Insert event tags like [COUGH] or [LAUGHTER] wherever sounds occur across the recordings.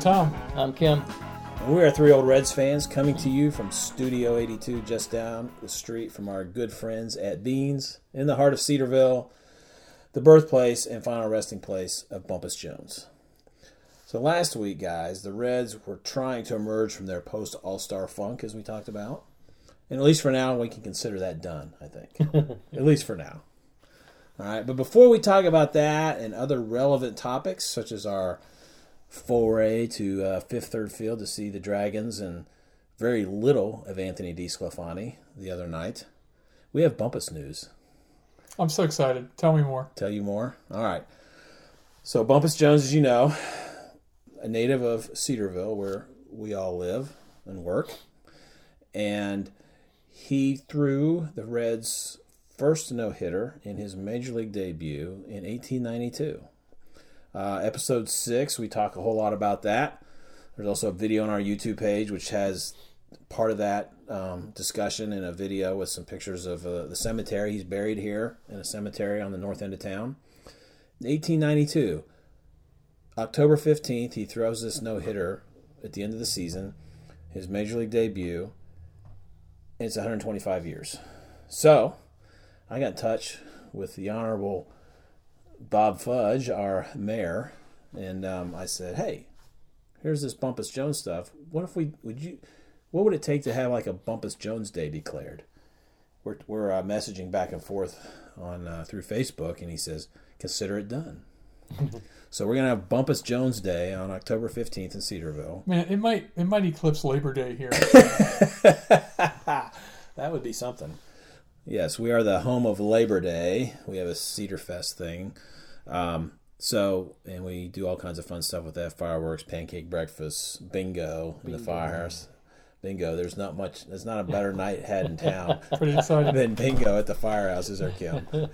Tom. I'm Kim. And we are three old Reds fans coming to you from Studio 82, just down the street from our good friends at Beans in the heart of Cedarville, the birthplace and final resting place of Bumpus Jones. So last week, guys, the Reds were trying to emerge from their post All Star funk, as we talked about. And at least for now, we can consider that done, I think. [LAUGHS] at least for now. All right, but before we talk about that and other relevant topics, such as our foray to uh, Fifth Third Field to see the Dragons and very little of Anthony DeSclafani the other night, we have Bumpus news. I'm so excited. Tell me more. Tell you more? All right. So, Bumpus Jones, as you know, a native of Cedarville, where we all live and work. And he threw the Reds' first no hitter in his major league debut in 1892. Uh, episode six, we talk a whole lot about that. There's also a video on our YouTube page which has part of that um, discussion in a video with some pictures of uh, the cemetery. He's buried here in a cemetery on the north end of town. 1892, October 15th, he throws this no hitter at the end of the season, his major league debut. It's 125 years. So, I got in touch with the Honorable Bob Fudge, our mayor, and um, I said, "Hey, here's this Bumpus Jones stuff. What if we would you? What would it take to have like a Bumpus Jones Day declared?" We're we're uh, messaging back and forth on uh, through Facebook, and he says, "Consider it done." [LAUGHS] so we're gonna have Bumpus Jones Day on October fifteenth in Cedarville. Man, it might it might eclipse Labor Day here. [LAUGHS] that would be something. Yes, we are the home of Labor Day. We have a Cedar Fest thing. Um, so, and we do all kinds of fun stuff with that fireworks, pancake breakfast, bingo, in the firehouse. Bingo. There's not much, there's not a better night had in town [LAUGHS] than bingo at the firehouse, is there, Kim? [LAUGHS]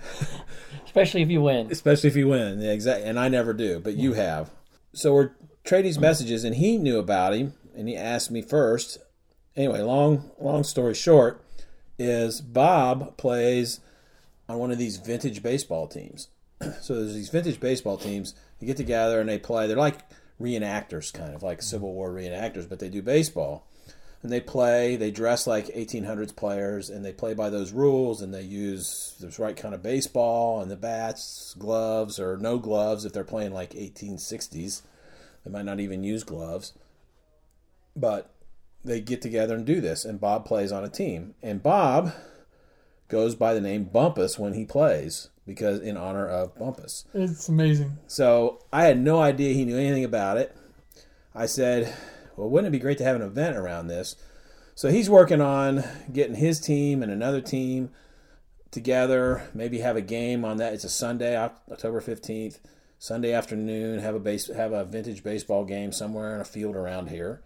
Especially if you win. Especially if you win. Yeah, exactly. And I never do, but you have. So we're trading messages, and he knew about him, and he asked me first. Anyway, long, long story short, is Bob plays on one of these vintage baseball teams. [CLEARS THROAT] so there's these vintage baseball teams. They get together and they play. They're like reenactors, kind of like Civil War reenactors, but they do baseball. And they play. They dress like 1800s players, and they play by those rules. And they use the right kind of baseball and the bats, gloves, or no gloves if they're playing like 1860s. They might not even use gloves. But they get together and do this, and Bob plays on a team. And Bob goes by the name Bumpus when he plays because in honor of Bumpus. It's amazing. So I had no idea he knew anything about it. I said, "Well, wouldn't it be great to have an event around this?" So he's working on getting his team and another team together. Maybe have a game on that. It's a Sunday, October fifteenth, Sunday afternoon. Have a base, have a vintage baseball game somewhere in a field around here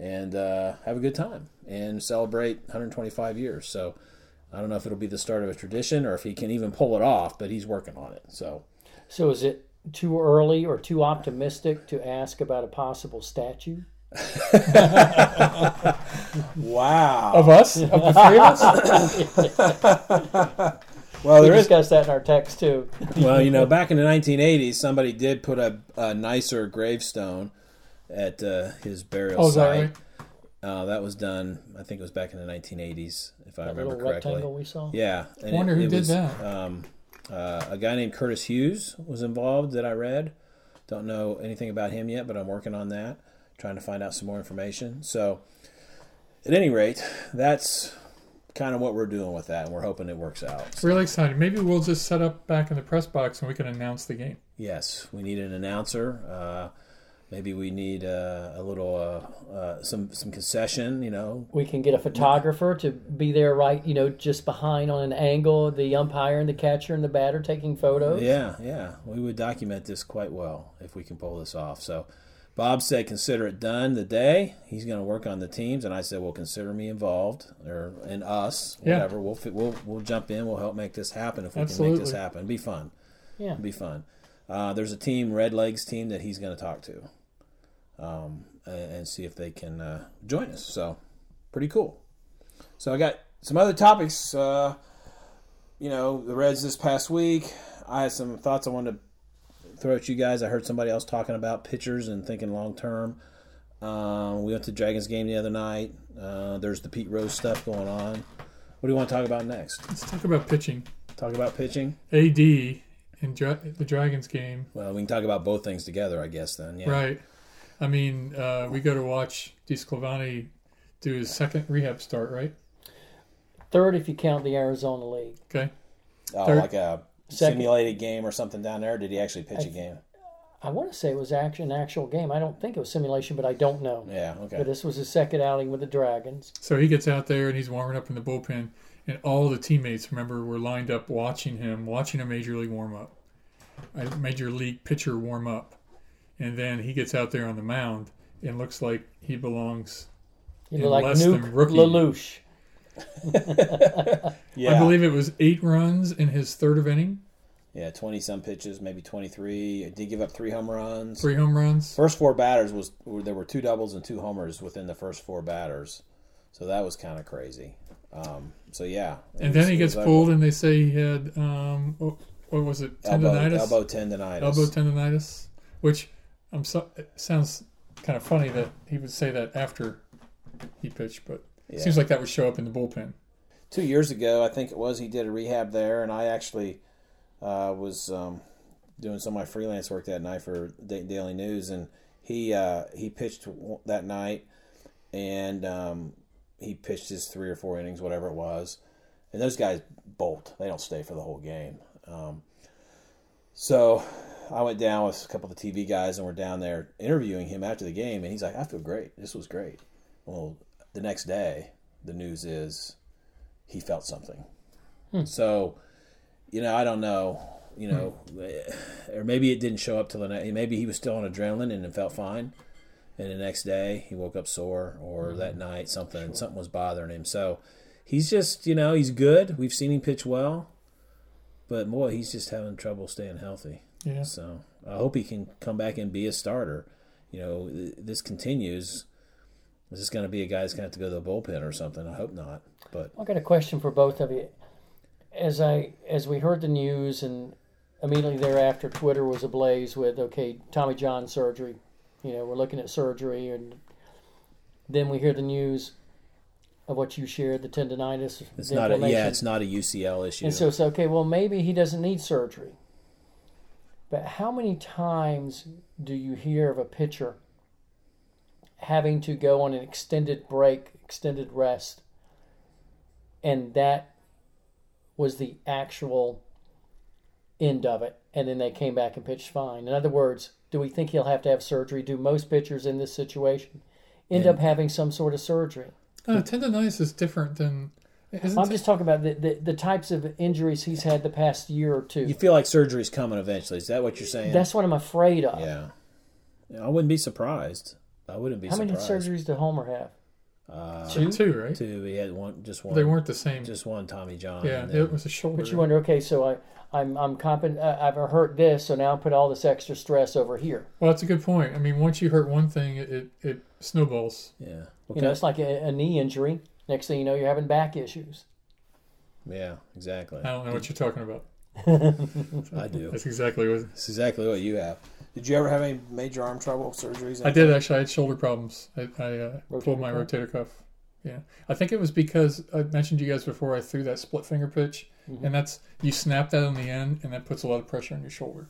and uh, have a good time and celebrate 125 years. So I don't know if it'll be the start of a tradition or if he can even pull it off, but he's working on it. So So is it too early or too optimistic to ask about a possible statue? [LAUGHS] wow. Of us? Of the three of us? [LAUGHS] Well, We there is. discussed that in our text too. Well, you know, back in the 1980s, somebody did put a, a nicer gravestone at uh, his burial Oh, is that site. right? Uh, that was done. I think it was back in the 1980s, if I That remember little correctly. rectangle we saw. Yeah, and Wonder who did was, that. Um, uh, a guy named Curtis Hughes was involved that I read. Don't know anything about him yet, but I'm working on that, trying to find out some more information. So, at any rate, that's kind of what we're doing with that, and we're hoping it works out. So, Really excited. Maybe we'll just set up back in the press box and we can announce the game. yes, we need an announcer. Uh, maybe we need uh, a little uh, uh, some some concession. You know, We can get a photographer to be there, right? You know, just behind on an angle, the umpire and the catcher and the batter taking photos. Yeah, yeah. We would document this quite well if we can pull this off. So Bob said consider it done the day. He's going to work on the teams and I said well consider me involved or in us, Yeah. whatever. We'll we'll we'll jump in, we'll help make this happen if we can make this happen. It'd be fun. Yeah. It'd be fun. Uh, there's a team, Red Legs team, that he's going to talk to, um, and, and see if they can uh, join us. So, pretty cool. So I got some other topics. Uh, you know, the Reds this past week. I had some thoughts I wanted to throw at you guys. I heard somebody else talking about pitchers and thinking long term. Um, we went to Dragons game the other night. Uh, there's the Pete Rose stuff going on. What do you want to talk about next? Let's talk about pitching. Talk about pitching. AD in Dra- the Dragons game, Well, we can talk about both things together, I guess. Then, yeah. right? I mean, uh, we go to watch DeSclafani do his second rehab start, right? Third, if you count the Arizona League. Okay. Oh, Third- like a Second. simulated game or something down there. Or did he actually pitch a game? I want to say it was act- an actual game. I don't think it was simulation, but I don't know. Yeah. But Okay. this was his second outing with the Dragons. So he gets out there and he's warming up in the bullpen, and all the teammates, remember, were lined up watching him, watching a major league warm up, a major league pitcher warm up, and then he gets out there on the mound and looks like he belongs. You In like less than rookie. Lelouch. [LAUGHS] Yeah. I believe it was eight runs in his third of inning, Yeah, twenty some pitches, maybe twenty three. Did give up three home runs. three home runs. First four batters was there were two doubles and two homers within the first four batters, so that was kind of crazy. Um, so yeah, And was- then he gets was pulled, and they say he had um, what, what was it, elbow, tendonitis, elbow tendonitis. elbow tendonitis, which I'm so it sounds kind of funny that he would say that after he pitched, but it seems like that would show up in the bullpen. Two years ago, I think it was, he did a rehab there, and I actually uh, was um, doing some of my freelance work that night for Da- Daily News, and he uh, he pitched that night, and um, he pitched his three or four innings, whatever it was, and those guys bolt; they don't stay for the whole game. Um, so I went down with a couple of the TV guys, and we're down there interviewing him after the game, and he's like, "I feel great. This was great." Well, the next day, the news is he felt something. Hmm. So, you know, I don't know, you know, eh, or maybe it didn't show up till the next. Maybe he was still on adrenaline and it felt fine, and the next day he woke up sore, or hmm. that night something something was bothering him. So, he's just, you know, he's good. We've seen him pitch well, but boy, he's just having trouble staying healthy. Yeah. So I hope he can come back and be a starter. You know, this continues. Is this going to be a guy that's going to have to go to the bullpen or something? I hope not. But I got a question for both of you. As I as we heard the news and immediately thereafter Twitter was ablaze with okay Tommy John surgery, you know we're looking at surgery and then we hear the news of what you shared the tendonitis. it's the not a yeah, it's not a UCL issue. And so it's okay. Well, maybe he doesn't need surgery. But how many times do you hear of a pitcher having to go on an extended break, extended rest, and that was the actual end of it, and then they came back and pitched fine? In other words, do we think he'll have to have surgery? Do most pitchers in this situation end up having some sort of surgery? Uh, tendonitis is different than. Isn't I'm just talking about the, the, the types of injuries he's had the past year or two. you feel like surgery's coming eventually. Is that what you're saying? That's what I'm afraid of. yeah. Yeah, I wouldn't be surprised. I wouldn't be surprised. How many surgeries did Homer have? Uh, Two? two, right? two. He had one, just one. They weren't the same. just one. Tommy John. yeah, then- it was a shoulder. But you wonder, okay, so I, I'm I'm compen- uh, I've hurt this, so now I put all this extra stress over here. well, that's a good point. I mean, once you hurt one thing, it, it, it snowballs. yeah. You know, it's like a, a knee injury. Next thing you know, you're having back issues. yeah, exactly. I don't know what you're talking about. I do. That's exactly what That's exactly what you have. Did you ever have any major arm trouble surgeries? I did. Actually, I had shoulder problems. I, I uh, pulled my cuff? rotator cuff. Yeah, I think it was because I mentioned to you guys before. I threw that split finger pitch, Mm-hmm. and that's you snap that on the end, and that puts a lot of pressure on your shoulder.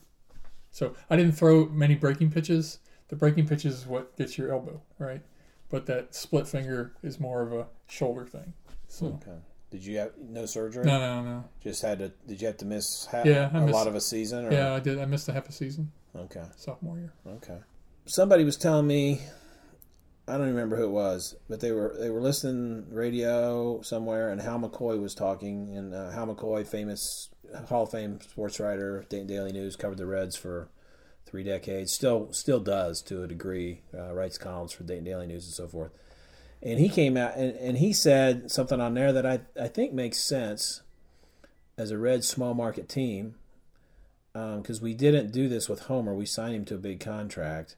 So I didn't throw many breaking pitches. The breaking pitches is what gets your elbow right, but that split finger is more of a shoulder thing. So Okay. Did you have no surgery? no, no, no. Just had to. Did you have to miss half, Yeah, I a missed- lot of a season? Or? Yeah, I did. I missed a half a season Okay. sophomore year. Okay. Somebody was telling me, I don't remember who it was, but they were they were listening radio somewhere, and Hal McCoy was talking, and uh, Hal McCoy, famous Hall of Fame sports writer, Dayton Daily News, covered the Reds for three decades, still still does to a degree, uh, writes columns for Dayton Daily News and so forth. And he came out and, and he said something on there that I, I think makes sense as a Red small market team because we didn't do this with Homer. We signed him to a big contract.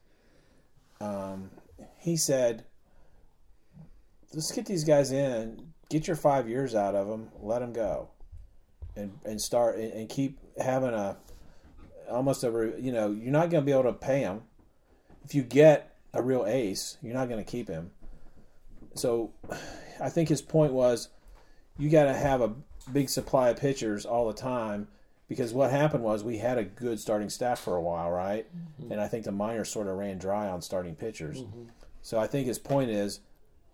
Um, he said, "Let's get these guys in, get your five years out of them, let them go, and and start and, and keep having a almost a you know you're not going to be able to pay him. if you get a real ace, you're not going to keep him. So I think his point was you got to have a big supply of pitchers all the time because what happened was we had a good starting staff for a while, right? Mm-hmm. And I think the minors sort of ran dry on starting pitchers. Mm-hmm. So I think his point is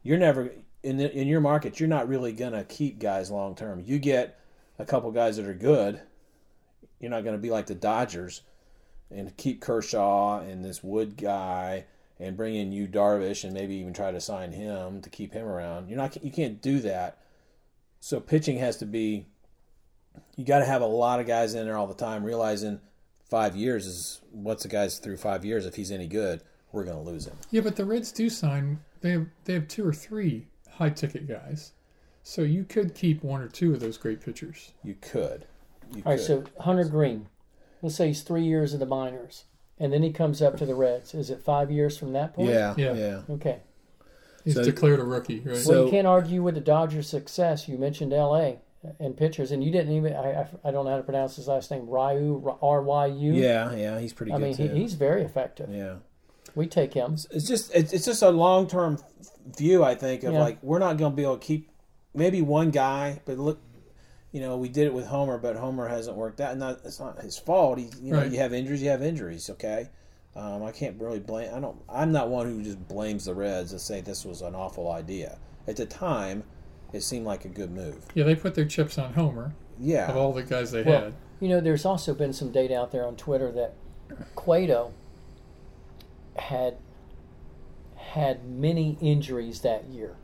you're never in the, in your market, you're not really going to keep guys long term. You get a couple guys that are good, you're not going to be like the Dodgers and keep Kershaw and this Wood guy and bring in you Darvish and maybe even try to sign him to keep him around. You're not you can't do that. So pitching has to be you got to have a lot of guys in there all the time realizing 5 years is what's the guys through 5 years if he's any good, we're going to lose him. Yeah, but the Reds do sign. They have they have two or three high ticket guys, so you could keep one or two of those great pitchers. You could. You All right, could. so Hunter Greene, let's say he's three years in the minors, and then he comes up to the Reds. Is it five years from that point? yeah, Yeah. yeah. Okay. He's So- declared a rookie, right? So- well, you can't argue with the Dodgers' success. You mentioned L.A. and pitchers, and you didn't even. I, I, I don't know how to pronounce his last name. Ryu R Y U. Yeah, yeah, he's pretty good. I good mean, he, he's very effective. yeah. We take him. it's just it's it's just a long term view I think of Yeah. like we're not going to be able to keep maybe one guy but look you know we did it with Homer but Homer hasn't worked out. And not it's not his fault. He you know Right. you have injuries you have injuries okay? Um, I can't really blame I don't I'm not one who just blames the Reds and say this was an awful idea. At the time it seemed like a good move. Yeah, they put their chips on Homer. Yeah, of all the guys they Well, had. You know, there's also been some data out there on Twitter that Cueto had had many injuries that year,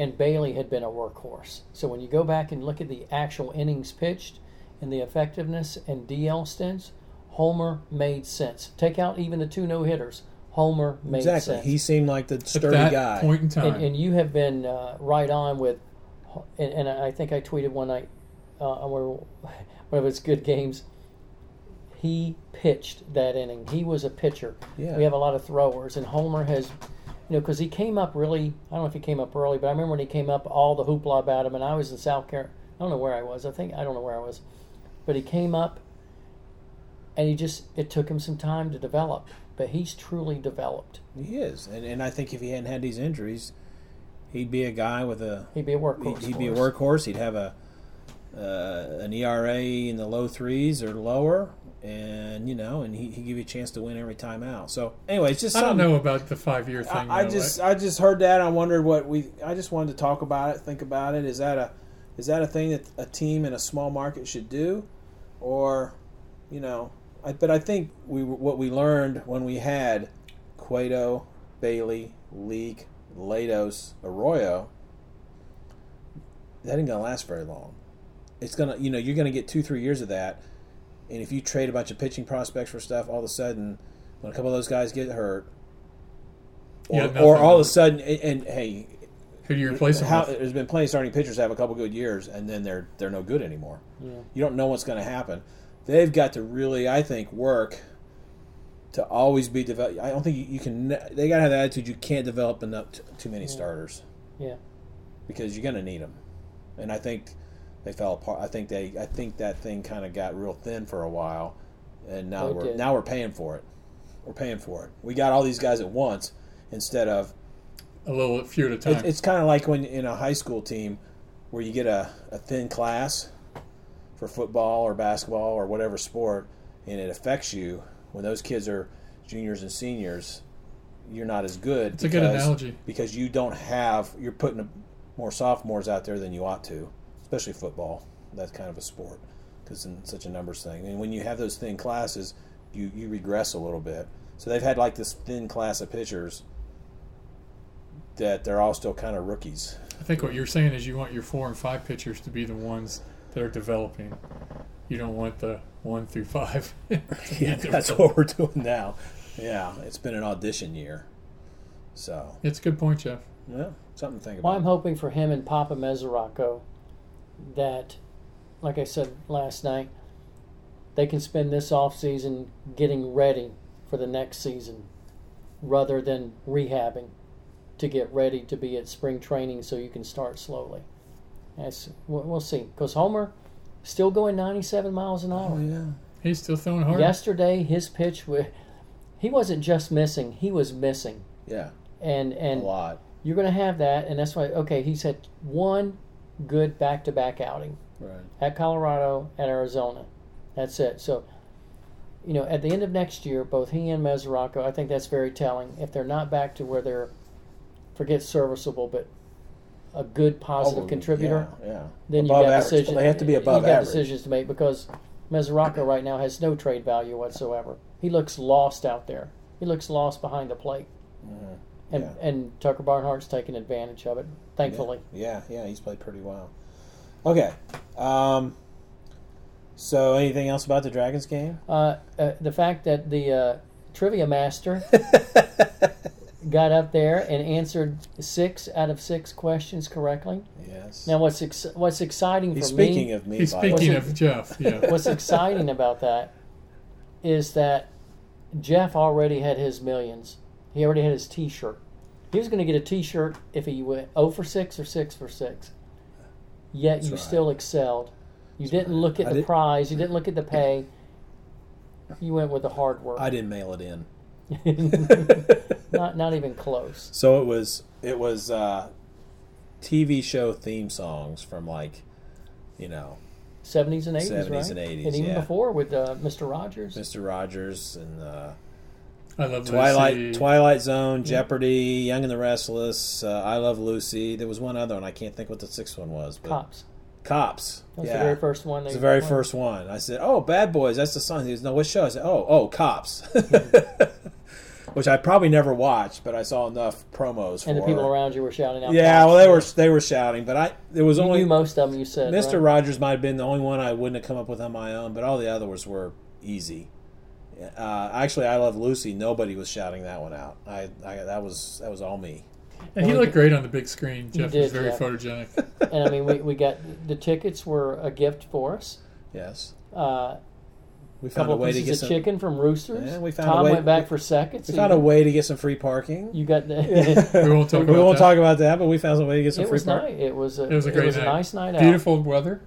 and Bailey had been a workhorse. So when you go back and look at the actual innings pitched and the effectiveness and DL stints, Homer made sense. Take out even the two no hitters. Homer made sense. exactly sense. he seemed like the sturdy At that guy point in time, and, and you have been uh, right on with, and, and I think I tweeted one night, uh, [LAUGHS] one of his good games. He pitched that inning. He was a pitcher. Yeah. We have a lot of throwers, and Homer has, you know, because he came up really. I don't know if he came up early, but I remember when he came up, all the hoopla about him, and I was in South Carolina. I don't know where I was. I think I don't know where I was, but he came up, and he just it took him some time to develop, but he's truly developed. he is and, and I think if he hadn't had these injuries he'd be a guy with a He'd be a workhorse. He'd, he'd be a workhorse. He'd have a uh, an ERA in the low threes or lower, and you know, and he he give you a chance to win every time out. So anyway, it's just I don't know about the five year thing. I, I though. just I just heard that. I wondered what we. I just wanted to talk about it, think about it. Is that a is that a thing that a team in a small market should do, or you know? I, but I think we what we learned when we had Cueto, Bailey, Leake, Latos, Arroyo. That ain't gonna last very long. It's gonna, you know, you're gonna get two, three years of that, and if you trade a bunch of pitching prospects for stuff, all of a sudden, when a couple of those guys get hurt, or, or all of a sudden, and, and hey, who do you replace him how, with? there's been plenty of starting pitchers that have a couple good years, and then they're they're no good anymore. Yeah. You don't know what's going to happen. They've got to really, I think, work to always be developed. I don't think you, you can. They got to have the attitude you can't develop enough t- too many starters Yeah. because you're going to need them. And I think they fell apart. I think they. I think that thing kind of got real thin for a while, and now oh, It we're did. now we're paying for it. We're paying for it. We got all these guys at once instead of A little few at a time. it, it's kind of like when in a high school team where you get a, a thin class for football or basketball or whatever sport, and it affects you when those kids are juniors and seniors. You're not as good. It's a good analogy. because you don't have you're putting more sophomores out there than you ought to, especially football. That's kind of a sport because it's such a numbers thing. And when you have those thin classes, you you regress a little bit. So they've had like this thin class of pitchers that they're all still kind of rookies. I think what you're saying is you want your four and five pitchers to be the ones that are developing. You don't want the one through five. [LAUGHS] [LAUGHS] Yeah, that's what we're doing now. Yeah, it's been an audition year. So, It's a good point, Jeff. yeah, something to think about. Well, I'm hoping for him and Papa Mesoraco that, like I said last night, they can spend this off season getting ready for the next season rather than rehabbing to get ready to be at spring training so you can start slowly. That's, we'll we'll see. Because Homer still going 97 miles an hour. Oh, yeah. He's still throwing hard. Yesterday, his pitch, wa- he wasn't just missing; he was missing, Yeah, and and a and lot. you're going to have that, and that's why. Okay, he's had one good back-to-back outing Right. at Colorado, at Arizona. That's it. So, you know, at the end of next year, both he and Mesoraco, I think that's very telling. If they're not back to where they're, forget serviceable, but a good positive Oh, contributor, Yeah. yeah. then above you got average. decisions. They have to be above you got average. decisions to make because Mesoraco right now has no trade value whatsoever. He looks lost out there. He looks lost behind the plate, Mhm. And Yeah. and Tucker Barnhart's taking advantage of it. Thankfully, Yeah, yeah, he's played pretty well. Okay. Um, so, anything else about the Dragons game? uh, uh, the fact that the uh, trivia master [LAUGHS] got up there and answered six out of six questions correctly. yes. Now, what's ex- what's exciting he's for speaking me? Speaking of me. He's by the way. speaking Was of Jeff. Yeah. [LAUGHS] what's exciting about that is that Jeff already had his millions. He already had his T-shirt. He was going to get a T-shirt if he went 0 for six or six for six. Yet That's you right. still excelled. You didn't look at I the did- prize. You didn't look at the pay. You went with the hard work. I didn't mail it in. [LAUGHS] not not even close. So it was it was uh, TV show theme songs from like, you know, Seventies and eighties, 70s right? and 80s, and even yeah. before with uh, Mr. Rogers. Mr. Rogers and uh, I love Twilight Lucy. Twilight Zone, Jeopardy, Young and the Restless, uh, I Love Lucy. There was one other one. I can't think what the sixth one was. But Cops. Cops. That was yeah. the very first one. It They was the very won. first one. I said, "Oh, Bad Boys, that's the song." He goes, "No, what show?" I said, "Oh, oh, Cops," [LAUGHS] which I probably never watched, but I saw enough promos for. And the people around you were shouting out. Yeah, Cops. well, they were they were shouting, but I it was You only knew most of them. You said Mr. right? Rogers might have been the only one I wouldn't have come up with on my own, but all the others were easy. Uh, actually, I love Lucy. Nobody was shouting that one out. I, I that was that was all me. And he looked great on the big screen. Jeff did, was very yeah. photogenic. [LAUGHS] and I mean, we, we got the tickets were a gift for us. Yes, Uh, we a found a way to get some. chicken from Roosters. Yeah, we found a way- went back for seconds. We so found a way to get some free parking. You got the. [LAUGHS] [LAUGHS] We won't talk we about won't that. talk about that, but we found a way to get some it free parking. nice. It was a. It was a great night. nice night out. Beautiful weather.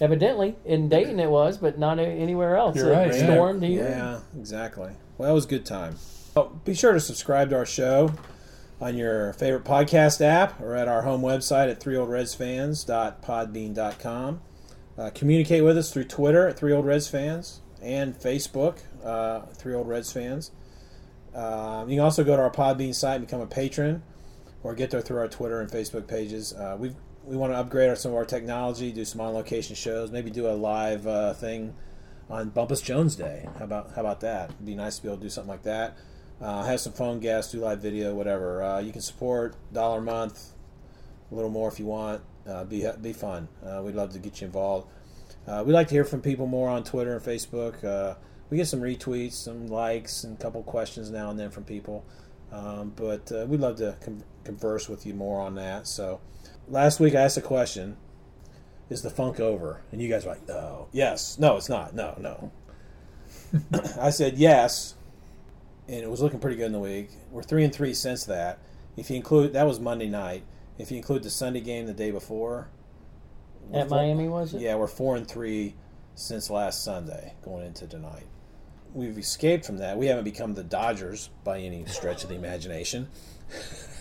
Evidently, in Dayton it was, but not anywhere else. You're it right, yeah. stormed here. Yeah, exactly. Well, it was a good time. Oh, be sure to subscribe to our show on your favorite podcast app or at our home website at threeoldredsfans.podbean.com. Uh, communicate with us through Twitter at Three Old Reds Fans and Facebook, uh, Three Old Reds Fans. Uh, you can also go to our Podbean site and become a patron, or get there through our Twitter and Facebook pages. Uh, we we want to upgrade our, some of our technology, do some on location shows, maybe do a live uh, thing on Bumpus Jones Day. How about how about that? It'd be nice to be able to do something like that. Uh, have some phone guests, do live video, whatever. Uh, you can support dollar a month, a little more if you want. Uh, be be fun. Uh, we'd love to get you involved. Uh, we like to hear from people more on Twitter and Facebook. We get some retweets, some likes, and a couple questions now and then from people. Um, but we'd love to con- converse with you more on that. So, last week I asked a question: Is the funk over? And you guys were like, "No, yes, no, it's not, no, no." [LAUGHS] I said yes, and it was looking pretty good in the week. We're three and three since that. If you include that was Monday night. If you include the Sunday game the day before, At four- Miami, was it? Yeah, we're four and three since last Sunday going into tonight. We've escaped from that. We haven't become the Dodgers by any stretch of the imagination.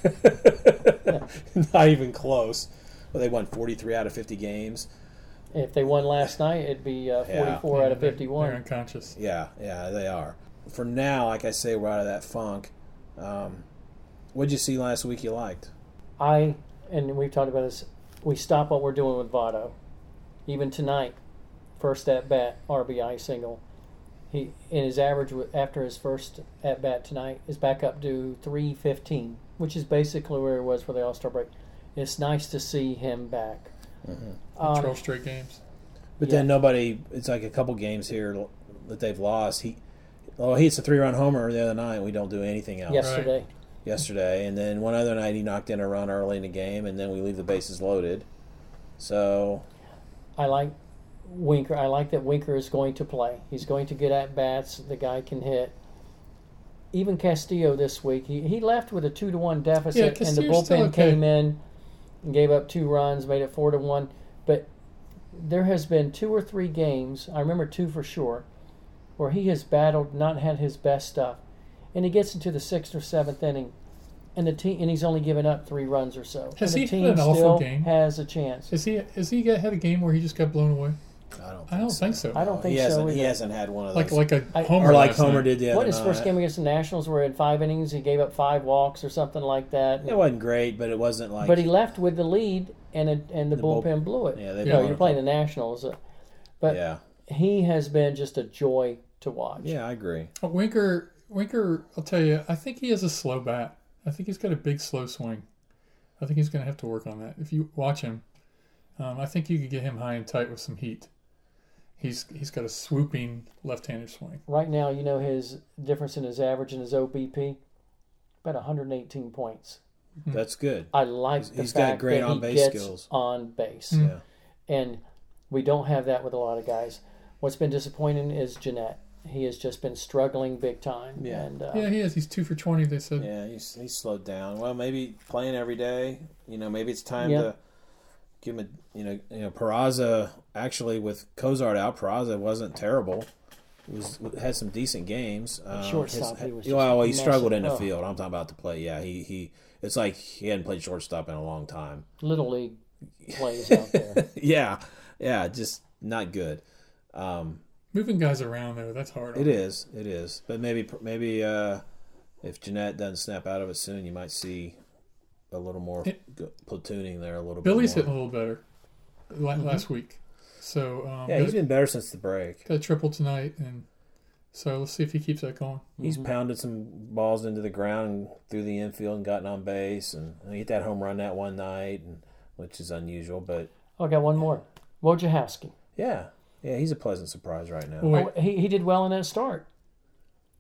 [LAUGHS] Not even close. Well, they won 43 out of 50 games. If they won last night, it'd be uh, Yeah. 44 out of They're- 51. They're unconscious. Yeah, yeah, they are. For now, like I say, we're out of that funk. Um, what'd you see last week you liked? I and we've talked about this. We stop what we're doing with Votto. Even tonight, first at bat RBI single. He in his average after his first at bat tonight is back up to 315, which is basically where he was for the All Star break. It's nice to see him back. Um, Twelve straight games. But Yeah. then nobody. It's like a couple games here that they've lost. He, oh, he hits a three-run homer the other night. We don't do anything else. yesterday. yesterday, and then one other night he knocked in a run early in the game, and then we leave the bases loaded. So I like Winker. I like that Winker is going to play. He's going to get at bats. The guy can hit. Even Castillo this week, he, he left with a two to one deficit, Yeah, and the bullpen okay. came in and gave up two runs, made it four to one. But there has been two or three games. I remember two for sure, where he has battled, not had his best stuff, and he gets into the sixth or seventh inning, and the team and he's only given up three runs or so. Has and he the had team an awful game? has a chance. Is he? Is he got, had a game where he just got blown away? I don't. Think I don't so. think so. I don't think he so hasn't. He hasn't had one of those. like a I- homer or like Homer did the other What his first game against the Nationals, where in five innings he gave up five walks or something like that. It wasn't great, but it wasn't like. but he left with the lead, and it, and the, The bull- bullpen blew it. Yeah, they no, blew you're playing the Nationals, uh, but yeah, he has been just a joy to watch. yeah, I agree. Uh, Winker, Winker, I'll tell you, I think he has a slow bat. I think he's got a big slow swing. I think he's going to have to work on that. If you watch him, um, I think you could get him high and tight with some heat. He's he's got a swooping left-handed swing. Right now, you know his difference in his average and his OBP, about 118 points. That's good. I like He's- the he's got fact great that he on-base gets skills. on base, Mm. Yeah, and we don't have that with a lot of guys. What's been disappointing is Gennett. He has just been struggling big time. Yeah. and uh, Yeah, he is. He's two for twenty. They said. yeah, he's he's slowed down. Well, maybe playing every day. You know, maybe it's time Yeah. to give him a. You know, you know, Peraza actually with Cozart out, Peraza wasn't terrible. He was had some decent games. Um, Shortstop, his- he was just well, he struggled in the Oh. field. I'm talking about the play. Yeah, he he. It's like he hadn't played shortstop in a long time. little league [LAUGHS] plays out there. yeah, yeah, just not good. Um, Moving guys around though, that's hard. It is. It is. But maybe maybe uh, if Gennett doesn't snap out of it soon, you might see a little more It- platooning there. A little Billy's bit hitting more. a little better la- last week. So um, Yeah, he's been better since the break. got a triple tonight, and so let's see if he keeps that going. He's pounded some balls into the ground and through the infield and gotten on base, and he hit that home run that one night, and which is unusual. But Oh, I got one more. Wojciechowski. yeah, yeah, he's a pleasant surprise right now. Oh, wait, Oh, he, he did well in that start.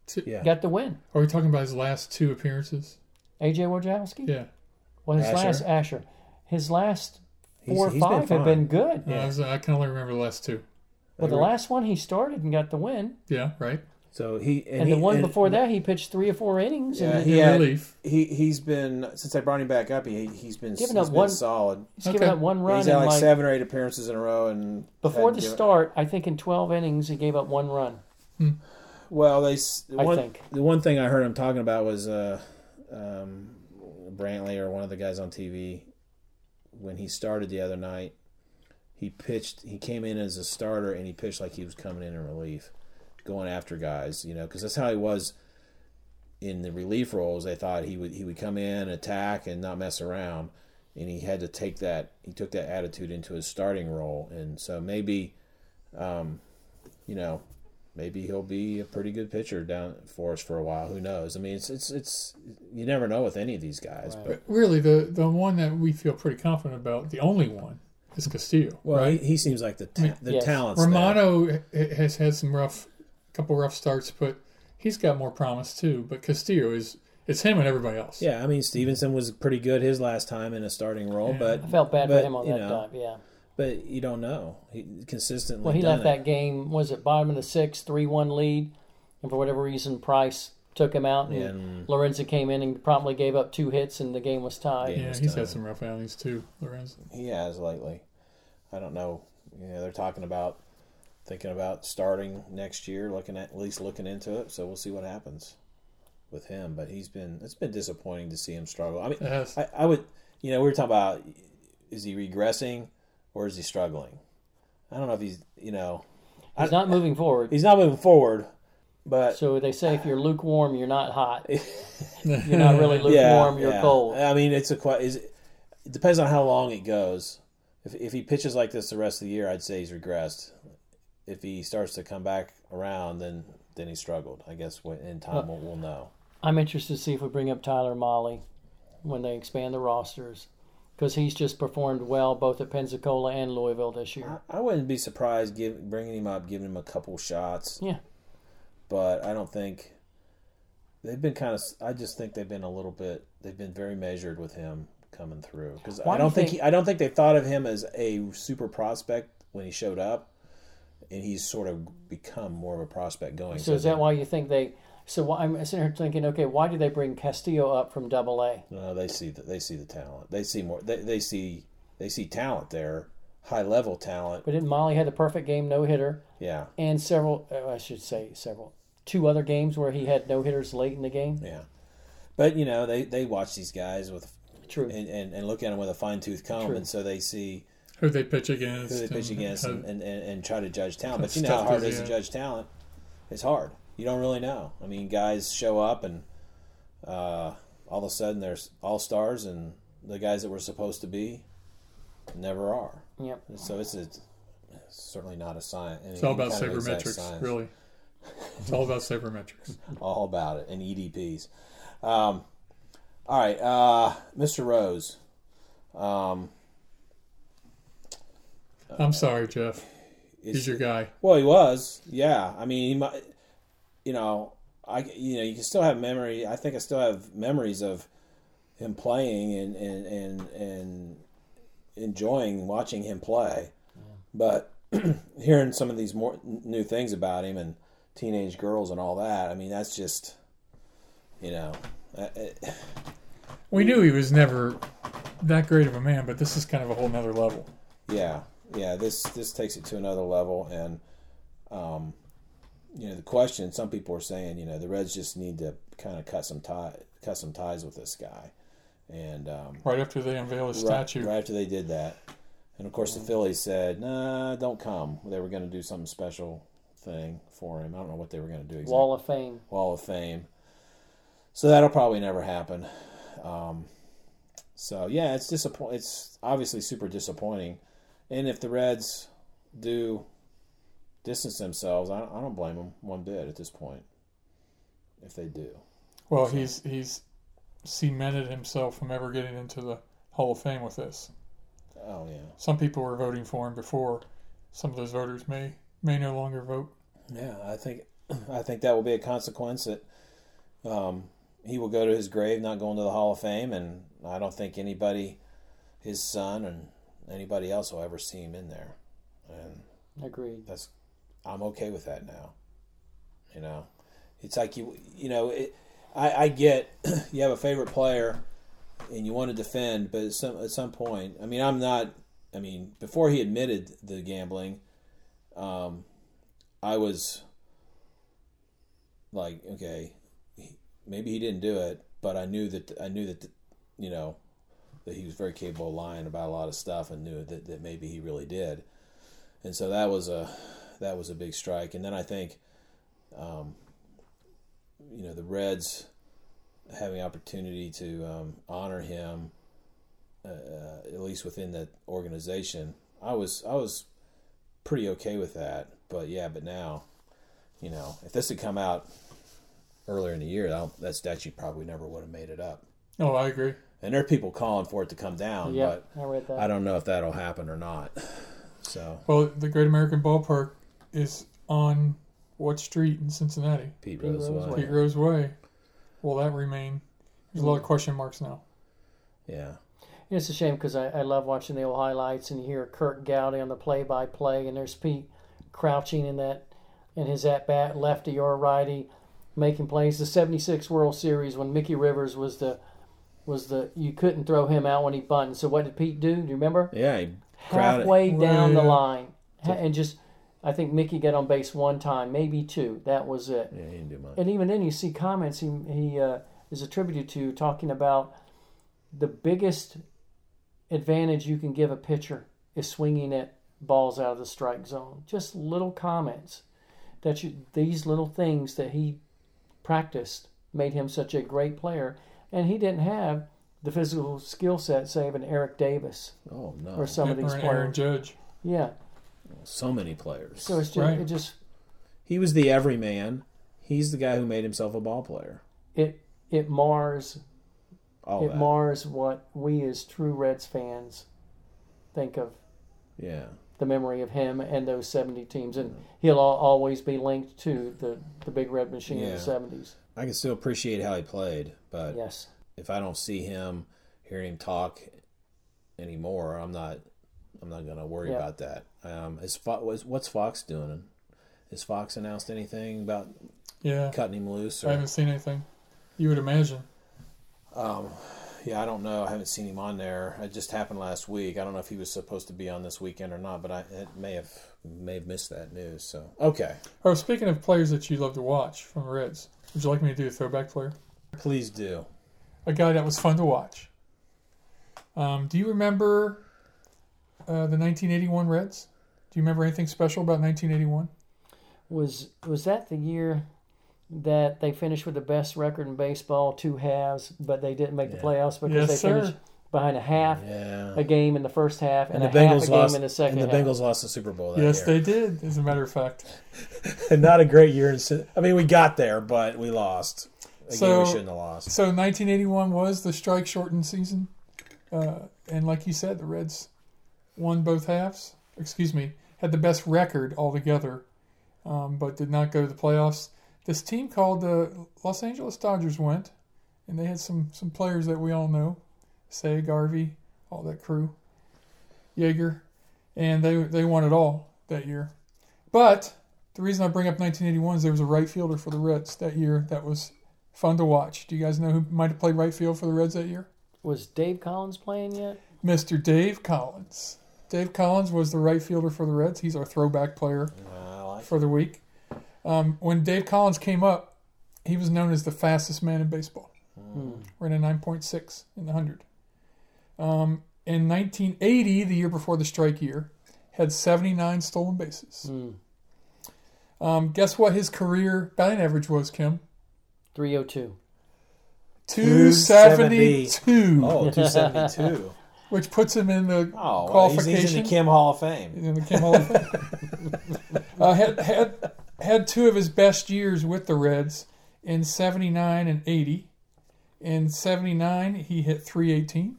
t- Yeah, Got the win. are we talking about his last two appearances? AJ Wojciechowski? Yeah. Well, his Asher? last Asher. His last He's- four or he's been five have been good. Uh, I, was, I can only remember the last two. Well, the last one he started and got the win, Yeah, right. So he and, and, he, the one and- before that he pitched three or four innings. Yeah, and he In had- relief. he he's been since I brought him back up. He he's been Given he's up been one- solid. he's given up one run. He's had like, like seven or eight appearances in a row, and before the given- start, I think in twelve innings he gave up one run. Well, they s- the I one, think. the one thing I heard him talking about was uh, um, Brantley or one of the guys on TV when he started the other night. He pitched. He came in as a starter and he pitched like he was coming in in relief, going after guys. You know, because that's how he was in the relief roles. They thought he would he would come in, attack, and not mess around. And he had to take that. He took that attitude into his starting role, and so maybe, um, you know, maybe he'll be a pretty good pitcher down for us for a while. Who knows? I mean, it's it's it's you never know with any of these guys. But But really, the the one that we feel pretty confident about, the only one, is Castillo. well, right? he, he seems like the ta- mean, the yes. talent's there. Romano ha- has had some rough, couple rough starts, but he's got more promise too. But Castillo is it's him and everybody else. Yeah, I mean Stephenson was pretty good his last time in a starting role, Yeah. but I felt bad but, for him on that know, time. Yeah. But you don't know. He consistently. Well, he done left it. that game. Was it bottom of the sixth, three one lead, and for whatever reason, Price took him out, and And Lorenzen came in and promptly gave up two hits, and the game was tied. Yeah. yeah, this he's time. had some rough outings too, Lorenzen. he has lately. I don't know. You know, they're talking about thinking about starting next year, looking at at least looking into it. So we'll see what happens with him. But he's been it's been disappointing to see him struggle. I mean, I, I would you know we were talking about is he regressing or is he struggling? I don't know if he's you know He's not moving forward. he's not moving forward, but So they say if you're lukewarm, you're not hot. [LAUGHS] You're not really lukewarm. you're yeah. cold. I mean, it's a is it depends on how long it goes. If if he pitches like this the rest of the year, I'd say he's regressed. If he starts to come back around, then then he struggled. I guess when- in time uh, we'll, we'll know. I'm interested to see if we bring up Tyler Mahle when they expand the rosters because he's just performed well both at Pensacola and Louisville this year. I, I wouldn't be surprised give, bringing him up, giving him a couple shots. Yeah. but I don't think they've been kind of. I just think they've been a little bit. They've been very measured with him coming through because I do don't think, think- he, I don't think they thought of him as a super prospect when he showed up, and he's sort of become more of a prospect going. So is that why you think they? So I'm sitting here thinking, okay, why do they bring Castillo up from Double A? No, they see the, they see the talent. They see more. They, they see they see talent there, high level talent. But didn't Mahle had the perfect game, no hitter, Yeah, and several? Uh, I should say several, two other games where he had no hitters late in the game. Yeah, but you know they they watch these guys with True. and, and, and look at them with a fine tooth comb, True. and so they see Who they pitch against. who they pitch and against and, and, and, and try to judge talent. But you know how hard is it is to judge talent. It's hard. You don't really know. I mean, guys show up and uh, all of a sudden they're all stars, and the guys that were supposed to be never are. Yep. So it's, a, it's certainly not a science. It's all about sabermetrics, really. It's all about sabermetrics. [LAUGHS] all about it and EDPs. Um, all right, uh, Mr. Rose. Um, I'm sorry, Jeff. is- He's your guy. Well, he was. Yeah. I mean, he might. You know, I. You know, you can still have memory. I think I still have memories of him playing and and and and enjoying watching him play. But [CLEARS THROAT] hearing some of these more new things about him and teenage girls and all that, I mean, that's just. You know, We knew he was never that great of a man, but this is kind of a whole nother level. yeah, yeah. This this takes it to another level, and um, you know, the question. Some people are saying, you know, the Reds just need to kind of cut some tie, cut some ties with this guy, and um, Right after they unveil his right, statue. right after they did that, and of course the Phillies said, "Nah, don't come." They were going to do something special thing for him. I don't know what they were going to do. Exactly. Wall of Fame. Wall of Fame. So that'll probably never happen. Um, so yeah, it's disappoint. It's obviously super disappointing. And if the Reds do distance themselves, I, I don't blame them one bit at this point. If they do, Well, he's he's cemented himself from ever getting into the Hall of Fame with this. oh yeah, Some people were voting for him before. Some of those voters may may no longer vote. yeah. I think I think that will be a consequence that um, he will go to his grave not going to the Hall of Fame, and I don't think anybody, his son and anybody else will ever see him in there. And Agreed. that's I'm okay with that now. You know, it's like you you know it, I I get [CLEARS THROAT] you have a favorite player and you want to defend, but at some at some point, I mean, I'm not. I mean, before he admitted the gambling, um, I was like, okay, maybe he didn't do it, but I knew that I knew that you know that he was very capable of lying about a lot of stuff, and knew that, that maybe he really did and so that was a that was a big strike. And then I think, um, you know, the Reds having opportunity to um, honor him, uh, at least within that organization, I was I was pretty okay with that. But yeah, but now, you know, if this had come out earlier in the year, I don't, that statue probably never would have made it up. Oh, I agree. And there are people calling for it to come down, Yeah, but I read that. I don't know if that'll happen or not. So Well, the Great American Ballpark is on what street in Cincinnati? Pete Pete Rose, Rose won. Pete Rose Way. Will that remain? There's a lot of Mm. question marks now. yeah. It's a shame because I, I love watching the old highlights and you hear Curt Gowdy on the play-by-play, and there's Pete crouching in that in his at bat, lefty or righty, making plays. The '76 World Series when Mickey Rivers was the was the you couldn't throw him out when he bunted. So what did Pete do? Do you remember? Yeah, he crowded. Halfway down the line, and just I think Mickey got on base one time, maybe two. That was it. Yeah, he didn't do much. And even then, you see comments he, he uh, is attributed to talking about the biggest advantage you can give a pitcher is swinging at balls out of the strike zone. Just little comments that you, these little things that he practiced made him such a great player. And he didn't have the physical skill set, say, of an Eric Davis Oh no, or some of Or these an Aaron. Judge. Yeah. So many players. So it's just, Right. it just he was the everyman. He's the guy who made himself a ball player. it it mars All it that. mars what we as true Reds fans think of yeah, the memory of him and those 70 teams. And he'll always be linked to the, the big red machine in Yeah. the 70s. I can still appreciate how he played, but Yes. if I don't see him, hearing him talk anymore, I'm not. I'm not going to worry Yeah. about that. Um, is Fo- what's, what's Fox doing? Has Fox announced anything about Yeah. cutting him loose? I haven't seen anything. You would imagine. um, Yeah, I don't know. I haven't seen him on there. It just happened last week. I don't know if he was supposed to be on this weekend or not, but I it may have may have missed that news. So okay, Oh, speaking of players that you love to watch from the Reds, would you like me to do a throwback player? please do. A guy that was fun to watch. Um, do you remember uh, the 1981 Reds? Do you remember anything special about 1981? Was was that the year that they finished with the best record in baseball, two halves, but they didn't make the playoffs because Yes, they sir. finished behind a half Yeah, a game in the first half and, and the a half Bengals a game lost. in the second and the half. Bengals lost the Super Bowl that yes, year. they did. As a matter of fact. [LAUGHS] they not a great year. In, I mean, we got there, but we lost. A game So- we shouldn't have lost. So 1981 was the strike shortened season, uh, and like you said, the Reds won both halves. Excuse me, had the best record altogether, um, but did not go to the playoffs. This team called the Los Angeles Dodgers went, and they had some some players that we all know, say Garvey, all that crew, Yeager, and they they won it all that year. But the reason I bring up 1981 is there was a right fielder for the Reds that year that was fun to watch. Do you guys know who might have played right field for the Reds that year? Was Dave Collins playing yet? Mr. Dave Collins. Dave Collins was the right fielder for the Reds. He's our throwback player like for the week. Um, when Dave Collins came up, he was known as the fastest man in baseball. Ran a 9.6 in the 100. Um, in 1980, the year before the strike year, had 79 stolen bases. Hmm. Um, guess what his career batting average was, Kim? 302. 272, Oh, 272. [LAUGHS] which puts him in the Oh, qualification. he's in the Kim Hall of Fame. in the Kim Hall of Fame. uh, had had had two of his best years with the Reds in '79 and '80. In '79, he hit 318.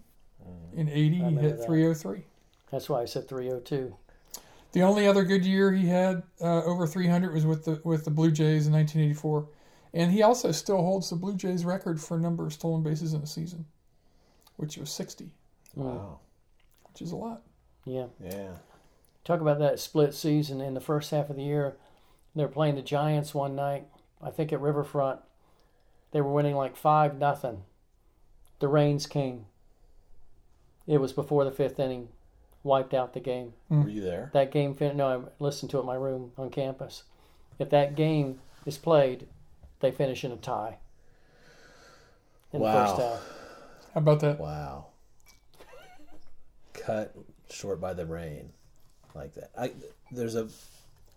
In '80, he remember hit that. 303. That's why I said 302. The only other good year he had uh, over 300 was with the with the Blue Jays in 1984, and he also still holds the Blue Jays record for number of stolen bases in a season, which was 60, Mm. Wow. which is a lot. Yeah. Yeah. Talk about that split season in the first half of the year. They were playing the Giants one night, I think at Riverfront. They were winning like 5 nothing. The rains came. It was before the fifth inning, wiped out the game. Were hmm. you there? That game fin- no, I listened to it in my room on campus. If that game is played, they finish in a tie. In Wow. the first half. How about that? Wow. Cut short by the rain, like that. I there's a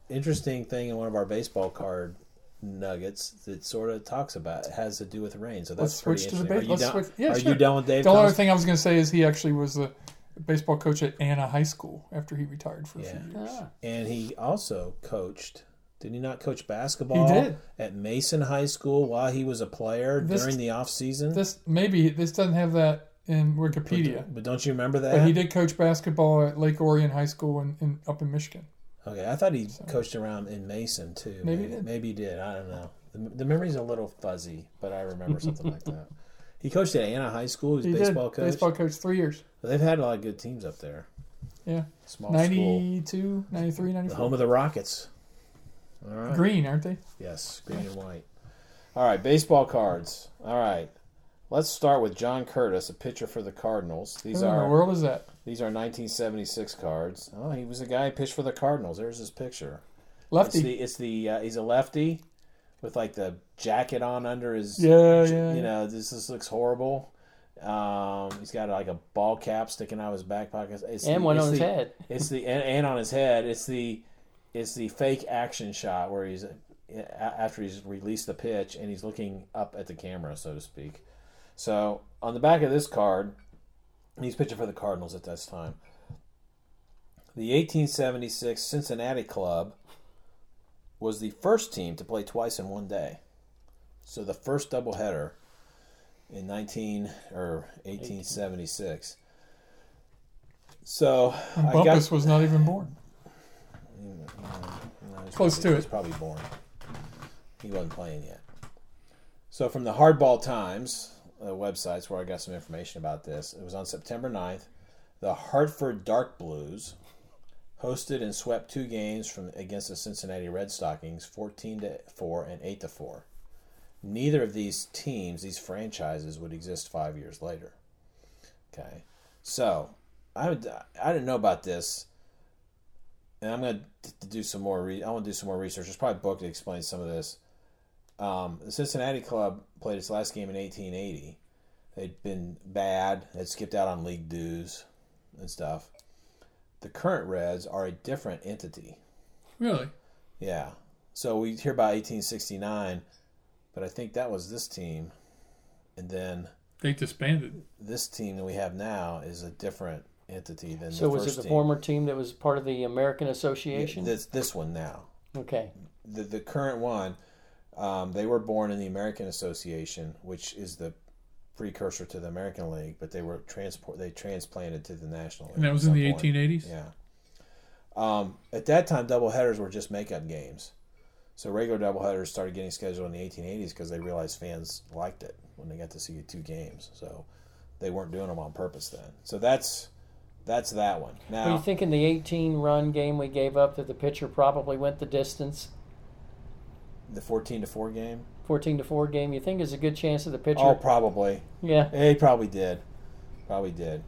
interesting thing in one of our baseball card nuggets that sort of talks about it has to do with rain. So that's Let's pretty switch to the interesting. base- Are you let's down? switch- yeah, are sure. you done with Dave? The only other thing I was going to say is he actually was the baseball coach at Anna High School after he retired for a Yeah. few years. Ah, And he also coached. Did he not coach basketball? He did. at Mason High School while he was a player This- during the off season. This maybe this doesn't have that in Wikipedia, But don't you remember that? but he did coach basketball at Lake Orion High School in, in up in Michigan. Okay, I thought he coached around in Mason too. Maybe he did. Maybe he did. I don't know. The, the memory's a little fuzzy, but I remember something like that. [LAUGHS] He coached at Anna High School. He He baseball did coach. baseball coach three years. They've had a lot of good teams up there. Yeah, Small school. 92, 93, The home of the Rockets. All right. Green, aren't they? Yes, green and white. All right, baseball cards. All right. Let's start with John Curtis, a pitcher for the Cardinals. These Who in the are world is that? these are 1976 cards. Oh, he was a guy who pitched for the Cardinals. There's his picture. It's Lefty. the it's the uh, he's a lefty with like the jacket on under his Yeah, j- yeah, you yeah. know this this looks horrible. Um, he's got like a ball cap sticking out of his back pocket. It's and the, one it's on his head. It's the and, and on his head. It's the it's the fake action shot where he's after he's released the pitch and he's looking up at the camera, so to speak. So on the back of this card, he's pitching for the Cardinals at this time. The 1876 Cincinnati Club was the first team to play twice in one day. So the first doubleheader in 19 or 1876. So And I got Bumpus was not even born. no, Close probably- to it. He's probably born. He wasn't playing yet. So from the Hardball Times uh, websites where I got some information about this, it was on September 9th. The Hartford Dark Blues hosted and swept two games from against the Cincinnati Red Stockings, 14 to 4 and 8 to 4. Neither of these teams, these franchises, would exist five years later. Okay, so I I didn't know about this, and I'm to do some more. Re- I want to do some more research. There's probably a book that explains some of this. Um, the Cincinnati club played its last game in 1880. They'd been bad. Had skipped out on league dues and stuff. The current Reds are a different entity. Really? Yeah. So we hear about 1869, but I think that was this team, and then They disbanded. this team that we have now is a different entity than So the was first it the team. former team that was part of the American Yeah, Association? This this one now. okay. The the current one, um, they were born in the American Association, which is the precursor to the American League, but they were transport they transplanted to the National League. And that was in the point. 1880s? Yeah. Um, at that time, doubleheaders were just makeup games. So regular doubleheaders started getting scheduled in the 1880s because they realized fans liked it when they got to see two games. So they weren't doing them on purpose then. So that's that's that one. Now, Are you Now, thinking the 18 run game we gave up that the pitcher probably went the distance? The 14 to four game. 14 to 4 game, you think is a good chance of the pitcher. Oh, probably. yeah. He probably did. Probably did.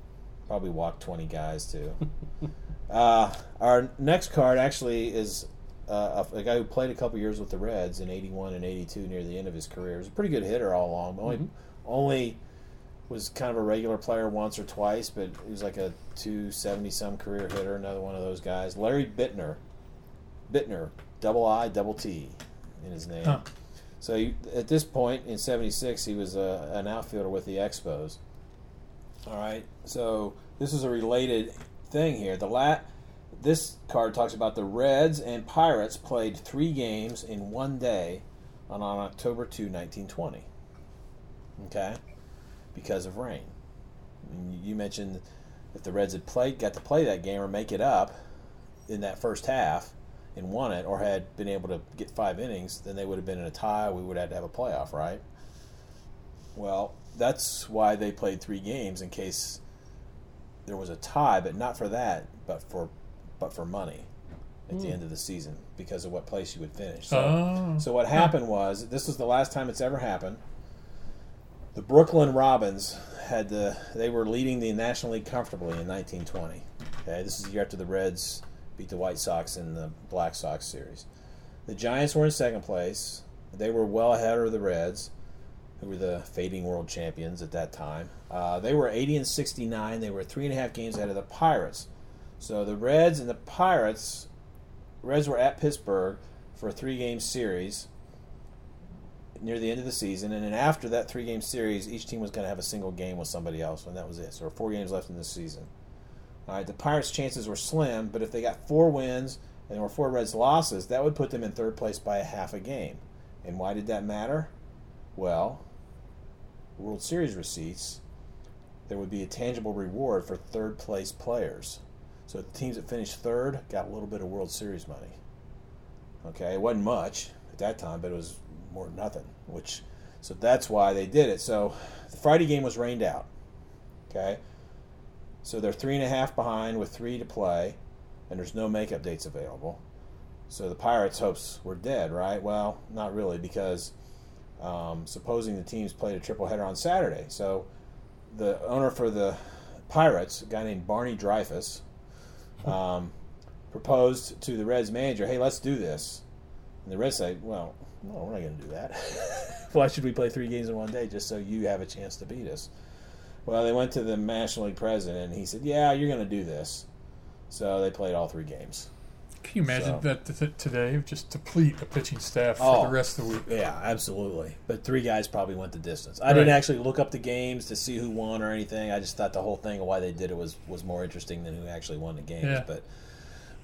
Probably walked 20 guys too. [LAUGHS] uh, our next card actually is uh, a, a guy who played a couple years with the Reds in 81 and 82 near the end of his career. He was a pretty good hitter all along. Only, Mhm. only was kind of a regular player once or twice, but he was like a 270 some career hitter, another one of those guys. Larry Biittner. Biittner, double I, double T in his name. Huh. So he, at this point in '76, he was a, an outfielder with the Expos. All right. So this is a related thing here. The lat this card talks about the Reds and Pirates played three games in one day on, on October 2, 1920. Okay, because of rain. And you mentioned if the Reds had played, got to play that game or make it up in that first half and won it, or had been able to get five innings, then they would have been in a tie. We would have had to have a playoff, right? Well, that's why they played three games in case there was a tie, but not for that, but for but for money at the hmm. end of the season because of what place you would finish. So, Oh. so what happened was this was the last time it's ever happened. The Brooklyn Robins had the they were leading the National League comfortably in 1920. Okay, this is the year after the Reds beat the White Sox in the Black Sox series. The Giants were in second place. They were well ahead of the Reds, who were the fading world champions at that time. Uh, they were 80 and 69. They were three and a half games ahead of the Pirates. So the Reds and the Pirates, Reds were at Pittsburgh for a three-game series near the end of the season, and then after that three-game series, each team was going to have a single game with somebody else, and that was it. So four games left in the season. All right, the Pirates' chances were slim, but if they got four wins and there were four Reds losses, that would put them in third place by a half a game. And why did that matter? Well, World Series receipts, there would be a tangible reward for third place players. So the teams that finished third got a little bit of World Series money. Okay, it wasn't much at that time, but it was more than nothing. Which, so that's why they did it. So the Friday game was rained out. Okay, so they're three and a half behind with three to play, and there's no makeup dates available. So the Pirates' hopes were dead, right? Well, not really, because um, supposing the teams played a triple header on Saturday. So the owner for the Pirates, a guy named Barney Dreyfuss, um, [LAUGHS] proposed to the Reds manager, "Hey, let's do this." And the Reds say, "Well, no, we're not going to do that. [LAUGHS] Why should we play three games in one day just so you have a chance to beat us?" Well, they went to the National League president, and he said, "Yeah, you're going to do this." So they played all three games. Can you imagine So- that t- today? Just deplete a pitching staff for Oh. the rest of the week. Yeah, absolutely. But three guys probably went the distance. I Right. didn't actually look up the games to see who won or anything. I just thought the whole thing of why they did it was was more interesting than who actually won the games. Yeah. But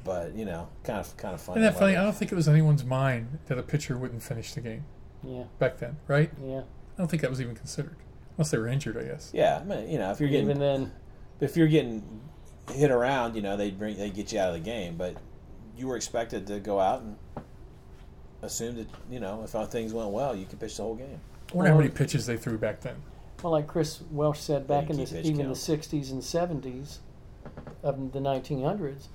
but you know, kind of kind of funny. Isn't that funny? I don't think it was anyone's mind that a pitcher wouldn't finish the game Yeah. back then, right? Yeah. I don't think that was even considered, unless they were injured, I guess. Yeah, I mean, you know, if you're getting Even then, if you're getting hit around, you know, they bring they get you out of the game. But you were expected to go out and assume that you know if things went well, you could pitch the whole game. I wonder how many pitches they threw back then. well, like Chris Welsh said back in the, even count. the 60s and 70s of the 1900s,